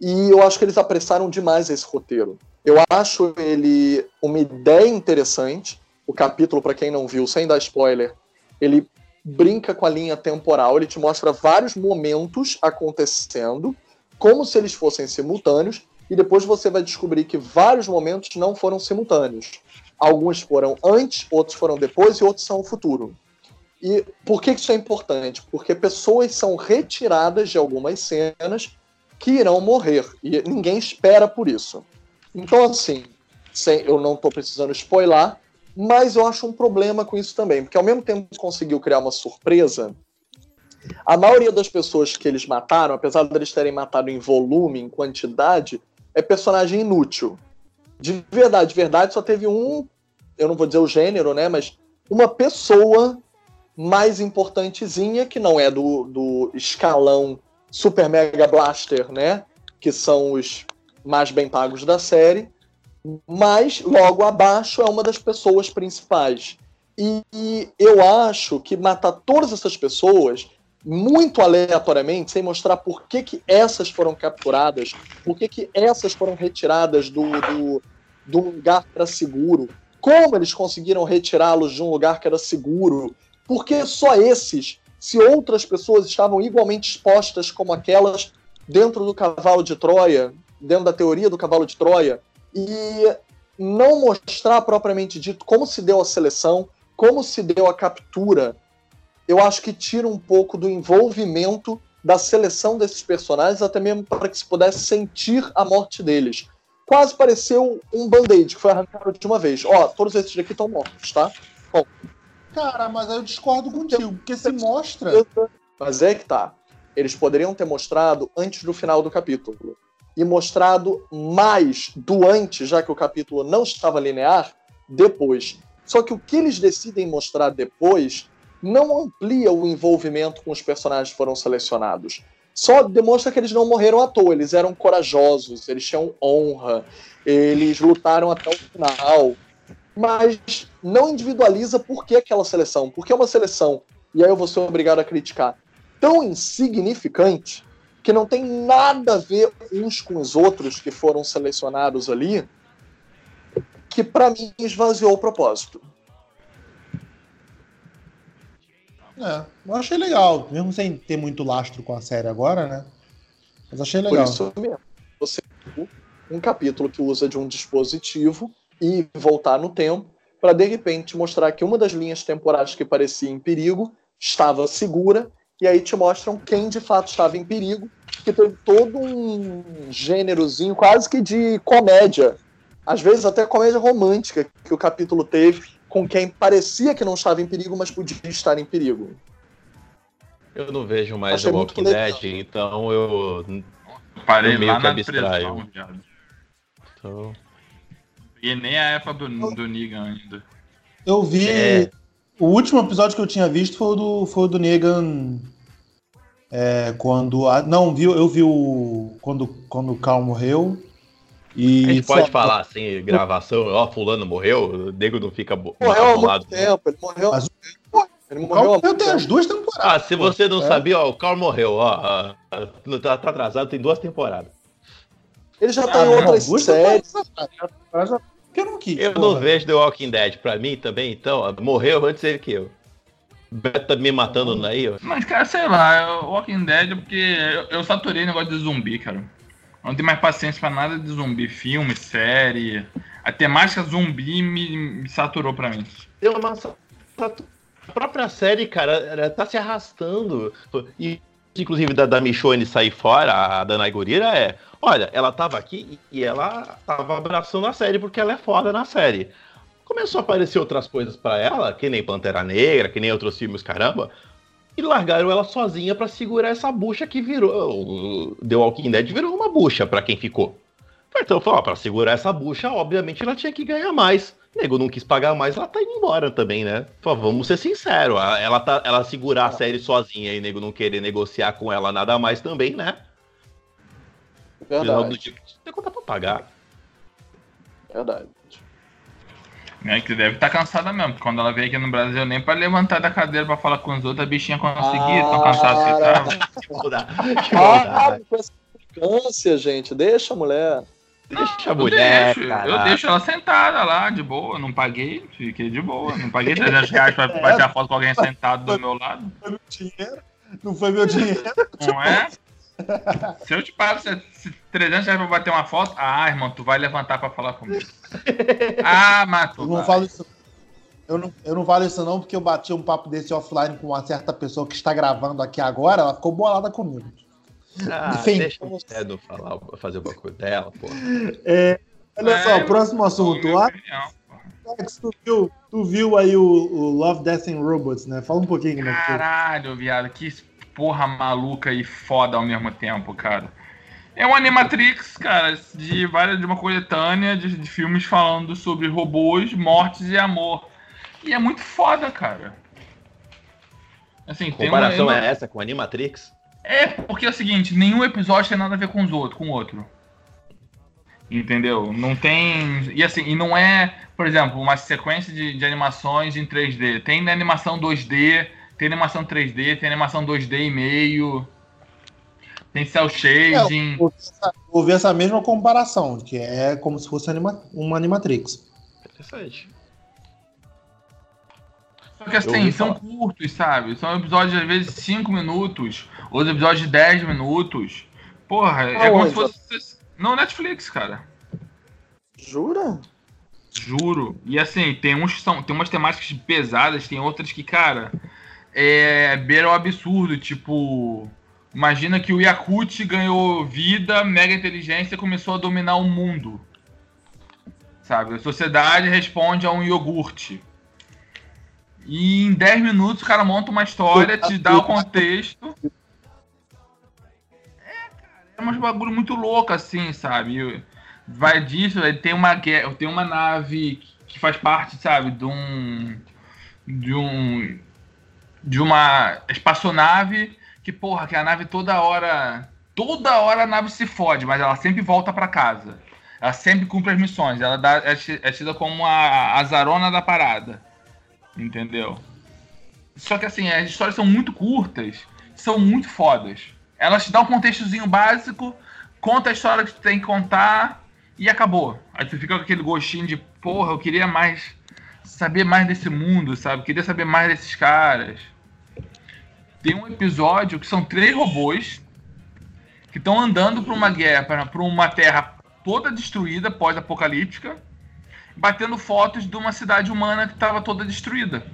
D: E eu acho que eles apressaram demais esse roteiro. Eu acho ele uma ideia interessante. O capítulo, para quem não viu, sem dar spoiler, ele brinca com a linha temporal, ele te mostra vários momentos acontecendo, como se eles fossem simultâneos, e depois você vai descobrir que vários momentos não foram simultâneos. Alguns foram antes, outros foram depois e outros são o futuro. E por que isso é importante? Porque pessoas são retiradas de algumas cenas que irão morrer e ninguém espera por isso. Então, assim, sem, eu não estou precisando spoiler, mas eu acho um problema com isso também, porque ao mesmo tempo que conseguiu criar uma surpresa, a maioria das pessoas que eles mataram, apesar de eles terem matado em volume, em quantidade, é personagem inútil. De verdade, de verdade, só teve um, eu não vou dizer o gênero, né, mas uma pessoa mais importantezinha, que não é do, do escalão Super Mega Blaster, né, que são os mais bem pagos da série, mas logo abaixo é uma das pessoas principais. E, e eu acho que matar todas essas pessoas muito aleatoriamente, sem mostrar por que, que essas foram capturadas, por que, que essas foram retiradas do, do, do lugar que era seguro, como eles conseguiram retirá-los de um lugar que era seguro, por que só esses, se outras pessoas estavam igualmente expostas como aquelas dentro do cavalo de Troia, dentro da teoria do cavalo de Troia, e não mostrar propriamente dito como se deu a seleção, como se deu a captura, eu acho que tira um pouco do envolvimento da seleção desses personagens, até mesmo para que se pudesse sentir a morte deles. Quase pareceu um band-aid que foi arrancado de uma vez. Ó, todos esses daqui estão mortos, tá? Bom.
B: Cara, mas aí eu discordo contigo, porque se mostra.
D: Mas é que tá. Eles poderiam ter mostrado antes do final do capítulo e mostrado mais do antes, já que o capítulo não estava linear, depois. Só que o que eles decidem mostrar depois não amplia o envolvimento com os personagens que foram selecionados. Só demonstra que eles não morreram à toa, eles eram corajosos, eles tinham honra, eles lutaram até o final. Mas não individualiza por que aquela seleção. Porque é uma seleção, e aí eu vou ser obrigado a criticar, tão insignificante que não tem nada a ver uns com os outros que foram selecionados ali, que para mim esvaziou o propósito.
B: É, eu achei legal, mesmo sem ter muito lastro com a série agora, né? Mas achei legal.
D: Por isso mesmo. Você um capítulo que usa de um dispositivo e voltar no tempo para de repente mostrar que uma das linhas temporais que parecia em perigo estava segura e aí te mostram quem de fato estava em perigo, que teve todo um gênerozinho quase que de comédia, às vezes até comédia romântica que o capítulo teve com quem parecia que não estava em perigo, mas podia estar em perigo.
C: Eu não vejo mais Achei The Walking Dead, então eu
A: parei eu meio lá que na abstraio. Então... E nem a época do, do Negan ainda.
B: Eu vi. É. O último episódio que eu tinha visto foi o do, foi o do Negan. É, quando. A, não, viu, eu vi o. Quando, quando o Cal morreu.
C: E a gente pode falar assim, gravação, ó, fulano morreu, o nego não fica
D: morreu há muito tempo, ele morreu. Mas,
B: ele morreu, morreu tem as duas temporadas. Ah,
C: se você não é. sabia, ó, o Carl morreu, ó, tá, tá, atrasado, tem duas temporadas.
D: Ele já tá ah, em outras não, séries.
C: Eu não quis. Eu não vejo The Walking Dead. Pra mim também, então, morreu antes dele que eu. Beto tá me matando aí, ó.
A: Mas, cara, sei lá, Walking Dead é porque eu, eu saturei o negócio de zumbi, cara. Eu não tenho mais paciência pra nada de zumbi. Filme, série. A temática zumbi me, me saturou pra mim.
C: Deu uma a própria série, cara, tá se arrastando. E, inclusive, da, da Michonne sair fora, a Danai Gurira, é Olha, ela tava aqui e ela tava abraçando a série porque ela é foda na série. Começou a aparecer outras coisas para ela, que nem Pantera Negra, que nem outros filmes, caramba, e largaram ela sozinha para segurar essa bucha que virou. The Walking Dead virou uma bucha para quem ficou. Então, falou, para segurar essa bucha, obviamente ela tinha que ganhar mais. O nego não quis pagar mais, ela tá indo embora também, né? Falou, vamos ser sinceros, ela, tá, ela segurar a série sozinha e nego não querer negociar com ela nada mais também, né?
D: Verdade. Final do
C: dia tem conta pra pagar.
D: Verdade.
A: É, que deve estar tá cansada mesmo, porque quando ela veio aqui no Brasil, nem pra levantar da cadeira pra falar com os outros, a bichinha conseguia, ah, tão cansada que tava.
D: que maldade. Ah, com essa gente, deixa a mulher.
C: Deixa a
A: Eu
C: mulher,
A: deixo, eu deixo ela sentada lá, de boa. Não paguei, fiquei de boa. Não paguei 300 reais pra bater a foto com alguém sentado do meu lado.
B: Foi meu dinheiro. Não foi meu dinheiro.
A: Não é? Se eu te pago se- se 300 reais pra bater uma foto, ah, irmão, tu vai levantar pra falar comigo. Ah, mas tu
B: Eu não
A: vai.
B: falo isso. Eu não, eu não falo isso não, porque eu bati um papo desse offline com uma certa pessoa que está gravando aqui agora, ela ficou bolada comigo.
C: Ah,
B: Enfim.
C: deixa mulher não falar, fazer o bagulho dela, pô.
B: É, olha
A: É,
B: só, próximo assunto.
A: Opinião.
B: Alex, tu viu, tu viu aí o, o Love, Death and Robots, né? Fala um pouquinho é.
A: Caralho, viado, que porra maluca e foda ao mesmo tempo, cara. É um Animatrix, cara, de várias de uma coletânea de, de filmes falando sobre robôs, mortes e amor. E é muito foda, cara. Assim, uma-
C: Comparação
A: uma-
C: é essa com Animatrix?
A: É, porque é o seguinte, nenhum episódio tem nada a ver com os outros, com o outro. Entendeu? Não tem. E assim, e não é, por exemplo, uma sequência de, de animações em 3D. Tem animação 2D, tem animação 3D, tem animação 2D e meio. Tem cel shading.
B: Houve essa, houve essa mesma comparação, que é como se fosse anima, uma Animatrix.
C: Interessante.
A: Só que assim, são
C: falar.
A: curtos, sabe? São episódios, às vezes, de 5 minutos, outros episódios de 10 minutos. Porra, é como se fosse. Não, Netflix, cara.
D: Jura?
A: Juro. E assim, tem uns que são. Tem umas temáticas pesadas, tem outras que, cara, é beira o absurdo, tipo. Imagina que o Yakut ganhou vida, mega inteligência começou a dominar o mundo. Sabe? A sociedade responde a um iogurte. E em 10 minutos o cara monta uma história, te dá o contexto. É, cara, é umas bagulho muito louco assim, sabe? Vai disso, tem uma guerra, tem uma nave que faz parte, sabe, de um. De um. De uma espaçonave que, porra, que a nave toda hora. Toda hora a nave se fode, mas ela sempre volta pra casa. Ela sempre cumpre as missões. Ela dá, é é tida como a azarona da parada. Entendeu? Só que assim, as histórias são muito curtas, são muito fodas. Elas te dão um contextozinho básico, conta a história que tu tem que contar e acabou. Aí tu fica com aquele gostinho de, porra, eu queria mais saber mais desse mundo, sabe? Queria saber mais desses caras. Tem um episódio que são três robôs que estão andando para uma guerra, para uma terra toda destruída, pós-apocalíptica, batendo fotos de uma cidade humana que estava toda destruída.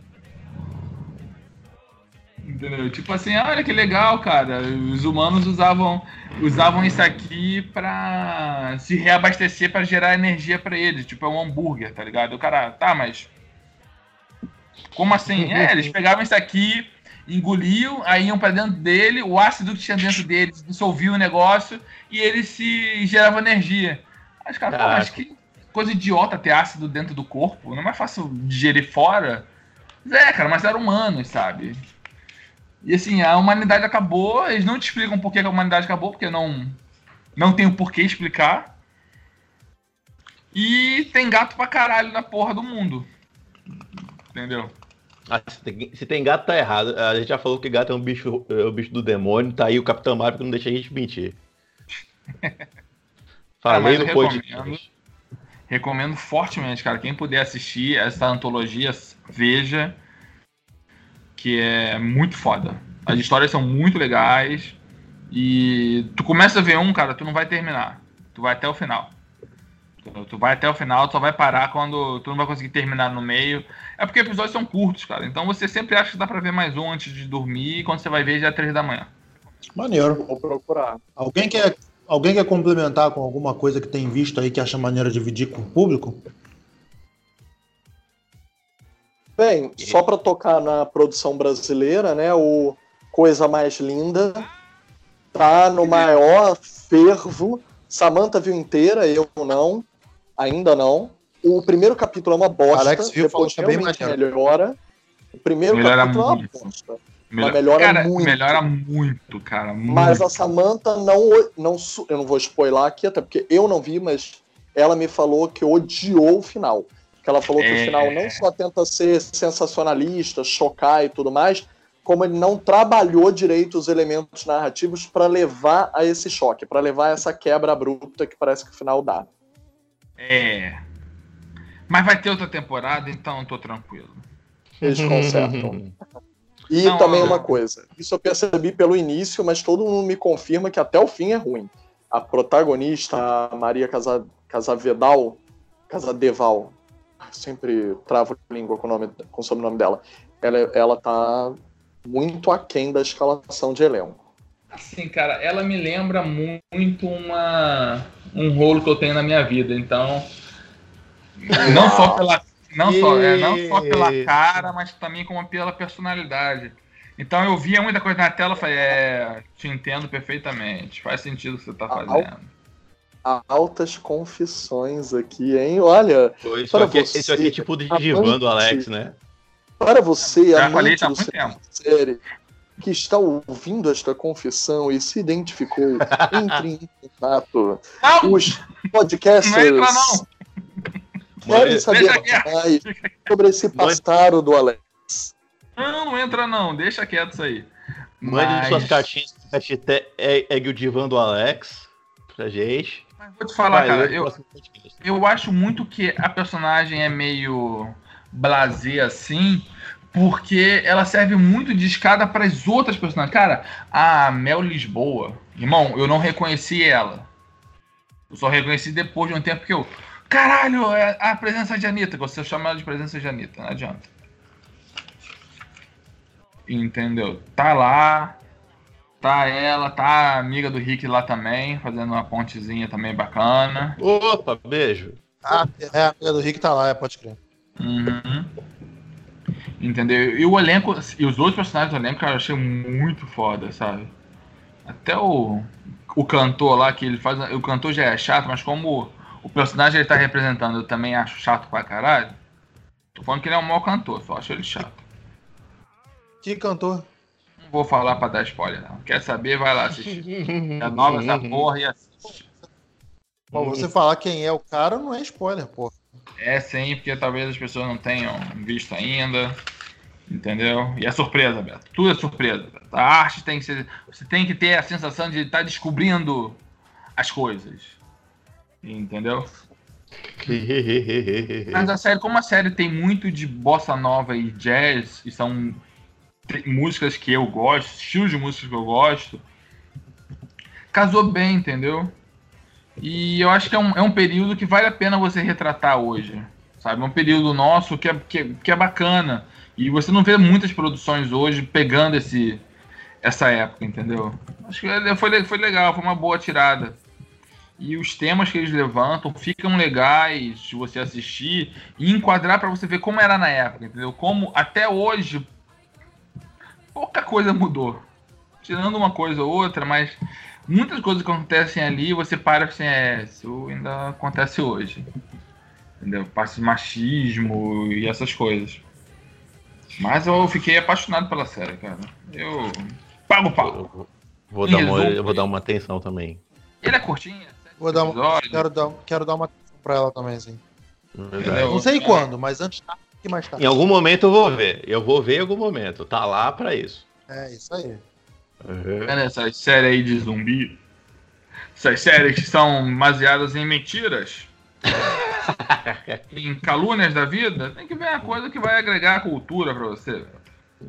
A: Entendeu? Tipo assim, olha que legal, cara. Os humanos usavam, usavam isso aqui pra se reabastecer pra gerar energia pra eles. Tipo, é um hambúrguer, tá ligado? O cara, tá, mas. Como assim? É, eles pegavam isso aqui, engoliam, aí iam pra dentro dele, o ácido que tinha dentro dele dissolvia o negócio e ele se gerava energia. Aí os caras, pô, mas que coisa idiota ter ácido dentro do corpo. Não é mais fácil digerir fora? É, cara, mas eram humanos, sabe? E assim, a humanidade acabou, eles não te explicam por que a humanidade acabou, porque não, não tem o porquê explicar. E tem gato pra caralho na porra do mundo. Entendeu?
C: Ah, se, tem, se tem gato, tá errado. A gente já falou que gato é um bicho, é um bicho do demônio. Tá aí o Capitão Marvel que não deixa a gente mentir. Falei no podcast.
A: recomendo. Recomendo fortemente, cara. Quem puder assistir essa antologia, veja. Que é muito foda. As histórias são muito legais. E tu começa a ver um, cara, tu não vai terminar. Tu vai até o final. Tu- Tu vai até o final, tu só vai parar quando tu não vai conseguir terminar no meio. É porque episódios são curtos, cara. Então você sempre acha que dá pra ver mais um antes de dormir. E quando você vai ver, já é três da manhã.
B: Maneiro.
D: Vou procurar.
B: Alguém quer, alguém quer complementar com alguma coisa que tem visto aí que acha maneira de dividir com o público?
D: Bem, só para tocar na produção brasileira, né? O Coisa Mais Linda tá no maior fervo. Samantha viu inteira, eu não, ainda não. O primeiro capítulo é uma bosta,
B: Alex viu, falou
D: depois
B: que é bem
D: melhora. O primeiro
A: Melhora
D: capítulo é uma
A: muito.
D: bosta.
A: Melhor-
D: melhora
A: cara,
D: muito.
A: melhora muito, cara. Muito.
D: Mas a Samantha não, não. su- Eu não vou spoiler aqui, até porque eu não vi, mas ela me falou que odiou o final. Que ela falou que
A: É.
D: o final não só tenta ser sensacionalista, chocar e tudo mais, como ele não trabalhou direito os elementos narrativos para levar a esse choque, para levar a essa quebra abrupta que parece que o final dá.
A: É. Mas vai ter outra temporada, então tô tranquilo.
D: Eles consertam. E
A: Não,
D: também
A: eu-
D: uma coisa, isso eu percebi pelo início, mas todo mundo me confirma que até o fim é ruim. A protagonista, a Maria Casa, Casavedal, Casadeval, sempre travo a língua com o, nome, com o sobrenome dela, ela, ela tá muito aquém da escalação de elenco.
A: Assim, cara, ela me lembra muito uma um rolo que eu tenho na minha vida, então não só pela não só, é, não só pela cara, mas também como pela personalidade. Então eu via muita coisa na tela e falei, é, te entendo perfeitamente, faz sentido o que você tá
D: Ah,
A: fazendo.
D: Altas confissões aqui, hein? Olha,
C: Isso
D: Para
C: aqui,
D: você,
C: isso aqui é tipo de divã do Alex, né?
D: para você,
A: Já falei
D: amante do série que está ouvindo esta confissão e se identificou, entre em contato.
A: Não,
D: Os podcasters
A: Não entra, não.
C: Deixa
D: saber mais sobre esse passado do Alex.
A: não, não entra não, deixa quieto isso aí.
C: Mande
A: Mas-
C: suas cartinhas hashtag é o divã do Alex pra gente.
A: Mas vou te falar,
C: Vai,
A: cara, eu, eu acho muito que a personagem é meio blasé assim, porque ela serve muito de escada para as outras personagens. Cara, a Mel Lisboa, irmão, eu não reconheci ela. Eu só reconheci depois de um tempo que eu. Caralho, é a presença de Anitta, você chama ela de presença de Anitta, não adianta. Entendeu? Tá lá. Tá ela, tá a amiga do Rick lá também, fazendo uma pontezinha também bacana.
C: Opa, beijo.
B: Ah, é a amiga do Rick tá lá, é, pode crer.
A: Uhum. Entendeu? E o elenco, e os outros personagens do elenco, cara, eu achei muito foda, sabe? Até o, o cantor lá, que ele faz. O cantor já é chato, mas como o personagem ele tá representando, eu também acho chato pra caralho. Tô falando que ele é um mau cantor, só acho ele chato.
B: Que cantor?
A: Não vou falar pra dar spoiler, não. Quer saber, vai lá assistir. É nova essa porra e assiste.
B: Bom, você falar quem é o cara não é spoiler, pô.
A: É sim, porque talvez as pessoas não tenham visto ainda. Entendeu? E é surpresa, Beto. Tudo é surpresa. Beto. A arte tem que ser. Você tem que ter a sensação de estar descobrindo as coisas. Entendeu? Mas a série, como a série tem muito de bossa nova e jazz, e são músicas que eu gosto, estilos de músicas que eu gosto, casou bem, entendeu? E eu acho que é um, é um período que vale a pena você retratar hoje. Sabe? É um período nosso que é, que, é- que é bacana. E você não vê muitas produções hoje pegando esse, essa época, entendeu? Acho que foi, foi legal, foi uma boa tirada. E os temas que eles levantam ficam legais de você assistir e enquadrar para você ver como era na época, entendeu? Como até hoje pouca coisa mudou. Tirando uma coisa ou outra, mas muitas coisas que acontecem ali, você para assim, é, isso ainda acontece hoje. Entendeu? Parte de machismo e essas coisas. Mas eu fiquei apaixonado pela série, cara. Eu pago pau.
C: Eu Vou dar, uma, vou dar uma atenção também.
A: Ele é curtinho,
B: Vou dar uma, quero, dar, quero dar uma atenção pra ela também, assim. Não sei quando, mas antes tarde que mais tarde.
C: Em algum momento eu vou ver. Eu vou ver em algum momento. Tá lá pra isso.
B: É, isso aí.
C: Uhum.
A: Vendo essas séries aí de zumbi, essas séries que são baseadas em mentiras, em calúnias da vida, tem que ver a coisa que vai agregar cultura pra você.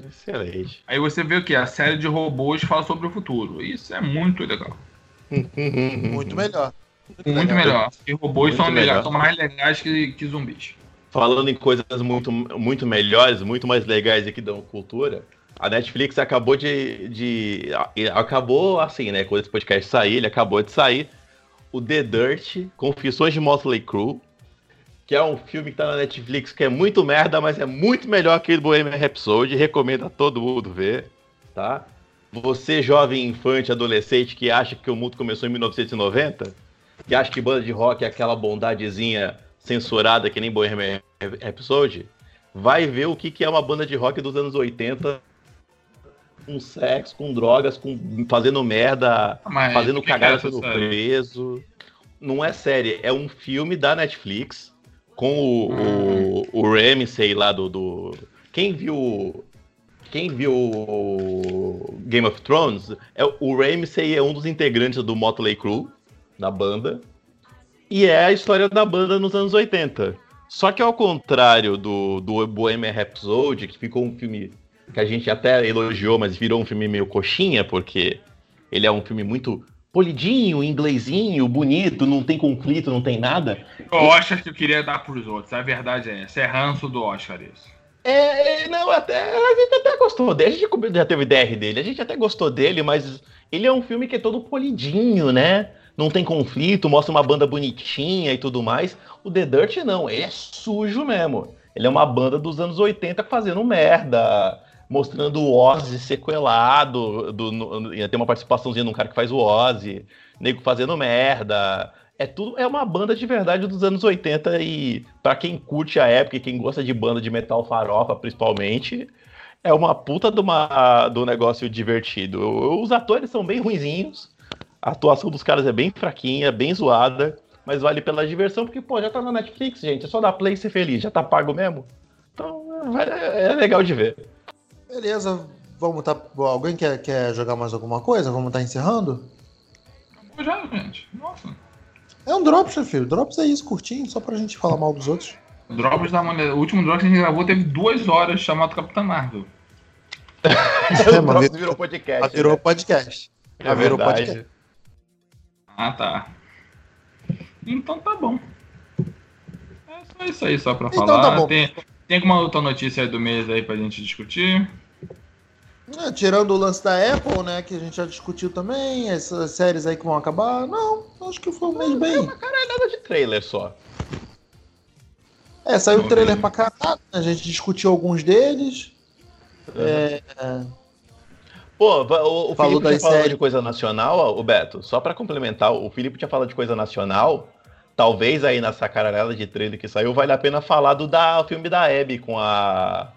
C: Excelente.
A: Aí você vê o que? A série de robôs fala sobre o futuro. Isso é muito legal.
B: Muito melhor.
A: Muito melhor. E robôs
C: Muito
A: são, legais,
C: melhor.
A: são mais legais que, que zumbis.
C: Falando em coisas muito, muito melhores, muito mais legais e que dão cultura, a Netflix acabou de, de. Acabou assim, né? Quando esse podcast sair, ele acabou de sair. O The Dirt, Confissões de Motley Crue, que é um filme que tá na Netflix que é muito merda, mas é muito melhor que o Bohemian Rhapsody. Recomendo a todo mundo ver, tá? Você, jovem infante, adolescente, que acha que o mundo começou em 1990, que acha que banda de rock é aquela bondadezinha censurada que nem Bohemian Rhapsody, vai ver o que, que é uma banda de rock dos anos 80 com sexo, com drogas, com fazendo merda,
A: Mas
C: fazendo
A: que
C: cagada
A: que é
C: sendo
A: série?
C: preso. Não é série, é um filme da Netflix com o,
A: Hum.
C: o, o Ramsey lá do, do. Quem viu. Quem viu o Game of Thrones, é, o Ramsey é um dos integrantes do Motley Crue, da banda. e é a história da banda nos anos 80. Só que ao contrário do, do Bohemian Rhapsody, que ficou um filme que a gente até elogiou, mas virou um filme meio coxinha, porque ele é um filme muito polidinho, inglesinho, bonito, não tem conflito, não tem nada.
A: O Oscar que eu queria dar pros outros, a verdade é essa, é ranço do Oscar isso.
C: É, não, até, a gente até gostou dele, a gente já teve DR dele, a gente até gostou dele, mas ele é um filme que é todo polidinho, né? Não tem conflito, mostra uma banda bonitinha e tudo mais. O The Dirt não, ele é sujo mesmo. Ele é uma banda dos anos 80 fazendo merda, mostrando o Ozzy sequelado, do, no, uma participaçãozinha de um cara que faz o Ozzy, nego fazendo merda. É tudo, é uma banda de verdade dos anos 80 e para quem curte a época e quem gosta de banda de metal farofa, principalmente, é uma puta de uma, do negócio divertido. Os atores são bem ruinzinhos, a atuação dos caras é bem fraquinha, bem zoada, mas vale pela diversão, porque, pô, já tá na Netflix, gente, é só dar play e ser feliz, já tá pago mesmo. Então, é, é legal de ver.
B: Beleza, vamos tá. Alguém quer, quer jogar mais alguma coisa? Vamos estar tá encerrando?
A: Já, gente. Nossa.
B: É um Drops, meu filho. Drops é isso, curtinho, só pra gente falar mal dos outros.
A: Drops da mulher. O último Drops que a gente gravou teve duas horas chamado Capitã Marvel.
B: é, virou podcast. Virou né? podcast.
C: É virou verdade. podcast.
A: Ah, tá. Então tá bom. É só isso aí, só pra então, falar. Tá bom. Tem, tem alguma outra notícia do mês aí pra gente discutir?
B: É, tirando o lance da Apple, né, que a gente já discutiu também, essas séries aí que vão acabar, não, acho que foi um mês bem. É
C: uma caralhada de trailer só.
B: É, saiu o trailer pra caralho, a gente discutiu alguns deles. Uhum. É,
C: Pô, o, o Felipe tinha falado de coisa nacional, o Beto, só para complementar, o Felipe tinha falado de coisa nacional, talvez aí nessa caralhada de trailer que saiu, vale a pena falar do da, filme da Hebe com a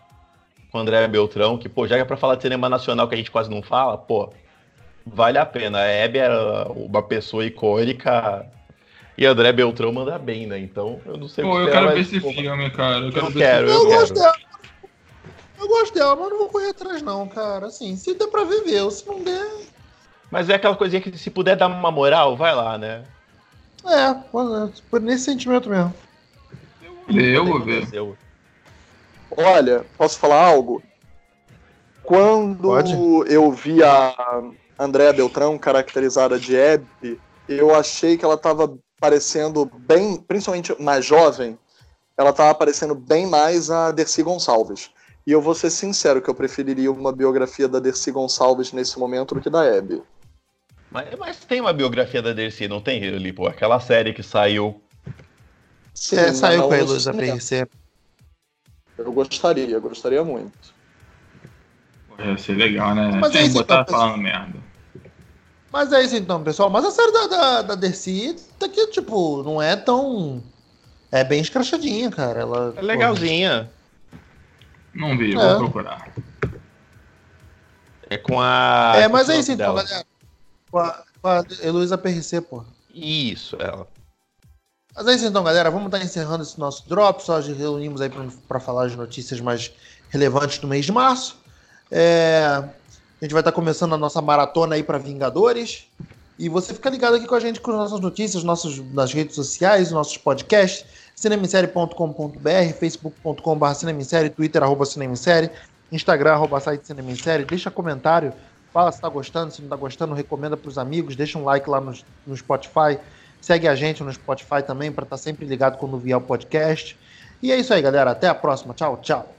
C: com o André Beltrão, que, pô, já é pra falar de cinema nacional que a gente quase não fala, pô, vale a pena. A Hebe era uma pessoa icônica e André Beltrão manda bem, né? Então, eu não sei
A: Pô, eu quero ver esse filme, cara. Eu,
C: quero, eu quero. Eu,
B: eu gosto dela. Eu gosto dela, mas não vou correr atrás, não, cara. Assim, se der pra viver, se não der.
C: Mas é aquela coisinha que se puder dar uma moral, vai lá, né?
B: É, por nesse sentimento mesmo.
A: Eu vou ver.
D: Olha, posso falar algo? Quando Pode? eu vi a Andréa Beltrão caracterizada de Hebe, eu achei que ela estava parecendo bem, principalmente mais jovem, ela estava parecendo bem mais a Dercy Gonçalves. E eu vou ser sincero que eu preferiria uma biografia da Dercy Gonçalves nesse momento do que da Hebe.
C: Mas, mas tem uma biografia da Dercy, não tem, Lipo? Aquela série que saiu.
B: Sim, é, saiu com a Ilusa PRC.
D: Eu gostaria, gostaria muito.
A: Ia ser legal, né? Mas Sem é botar então, falando merda.
B: Mas é isso então, pessoal. Mas a série da, da, da Dercy tá aqui, tipo, não é tão. É bem escrachadinha, cara. Ela,
C: é legalzinha.
A: Não vi, é. vou procurar.
C: É com a.
B: É, mas é isso então, galera. Com a, com a Heloísa PRC, pô.
C: Isso, ela.
B: Mas é isso então, galera. Vamos estar encerrando esse nosso drop. Só reunimos aí para falar as notícias mais relevantes do mês de março. É... A gente vai estar começando a nossa maratona aí para Vingadores. E você fica ligado aqui com a gente com as nossas notícias, nossos, nas redes sociais, nossos podcasts, cinemissérie.com.br, facebook.com.br cinemissérie, twitter, arroba cinemissérie, instagram, arroba site cinemissérie. Deixa comentário, fala se está gostando, se não está gostando, recomenda para os amigos, deixa um like lá no, no Spotify, segue a gente no Spotify também para estar tá sempre ligado quando vier o podcast. E é isso aí, galera. Até a próxima. Tchau, tchau.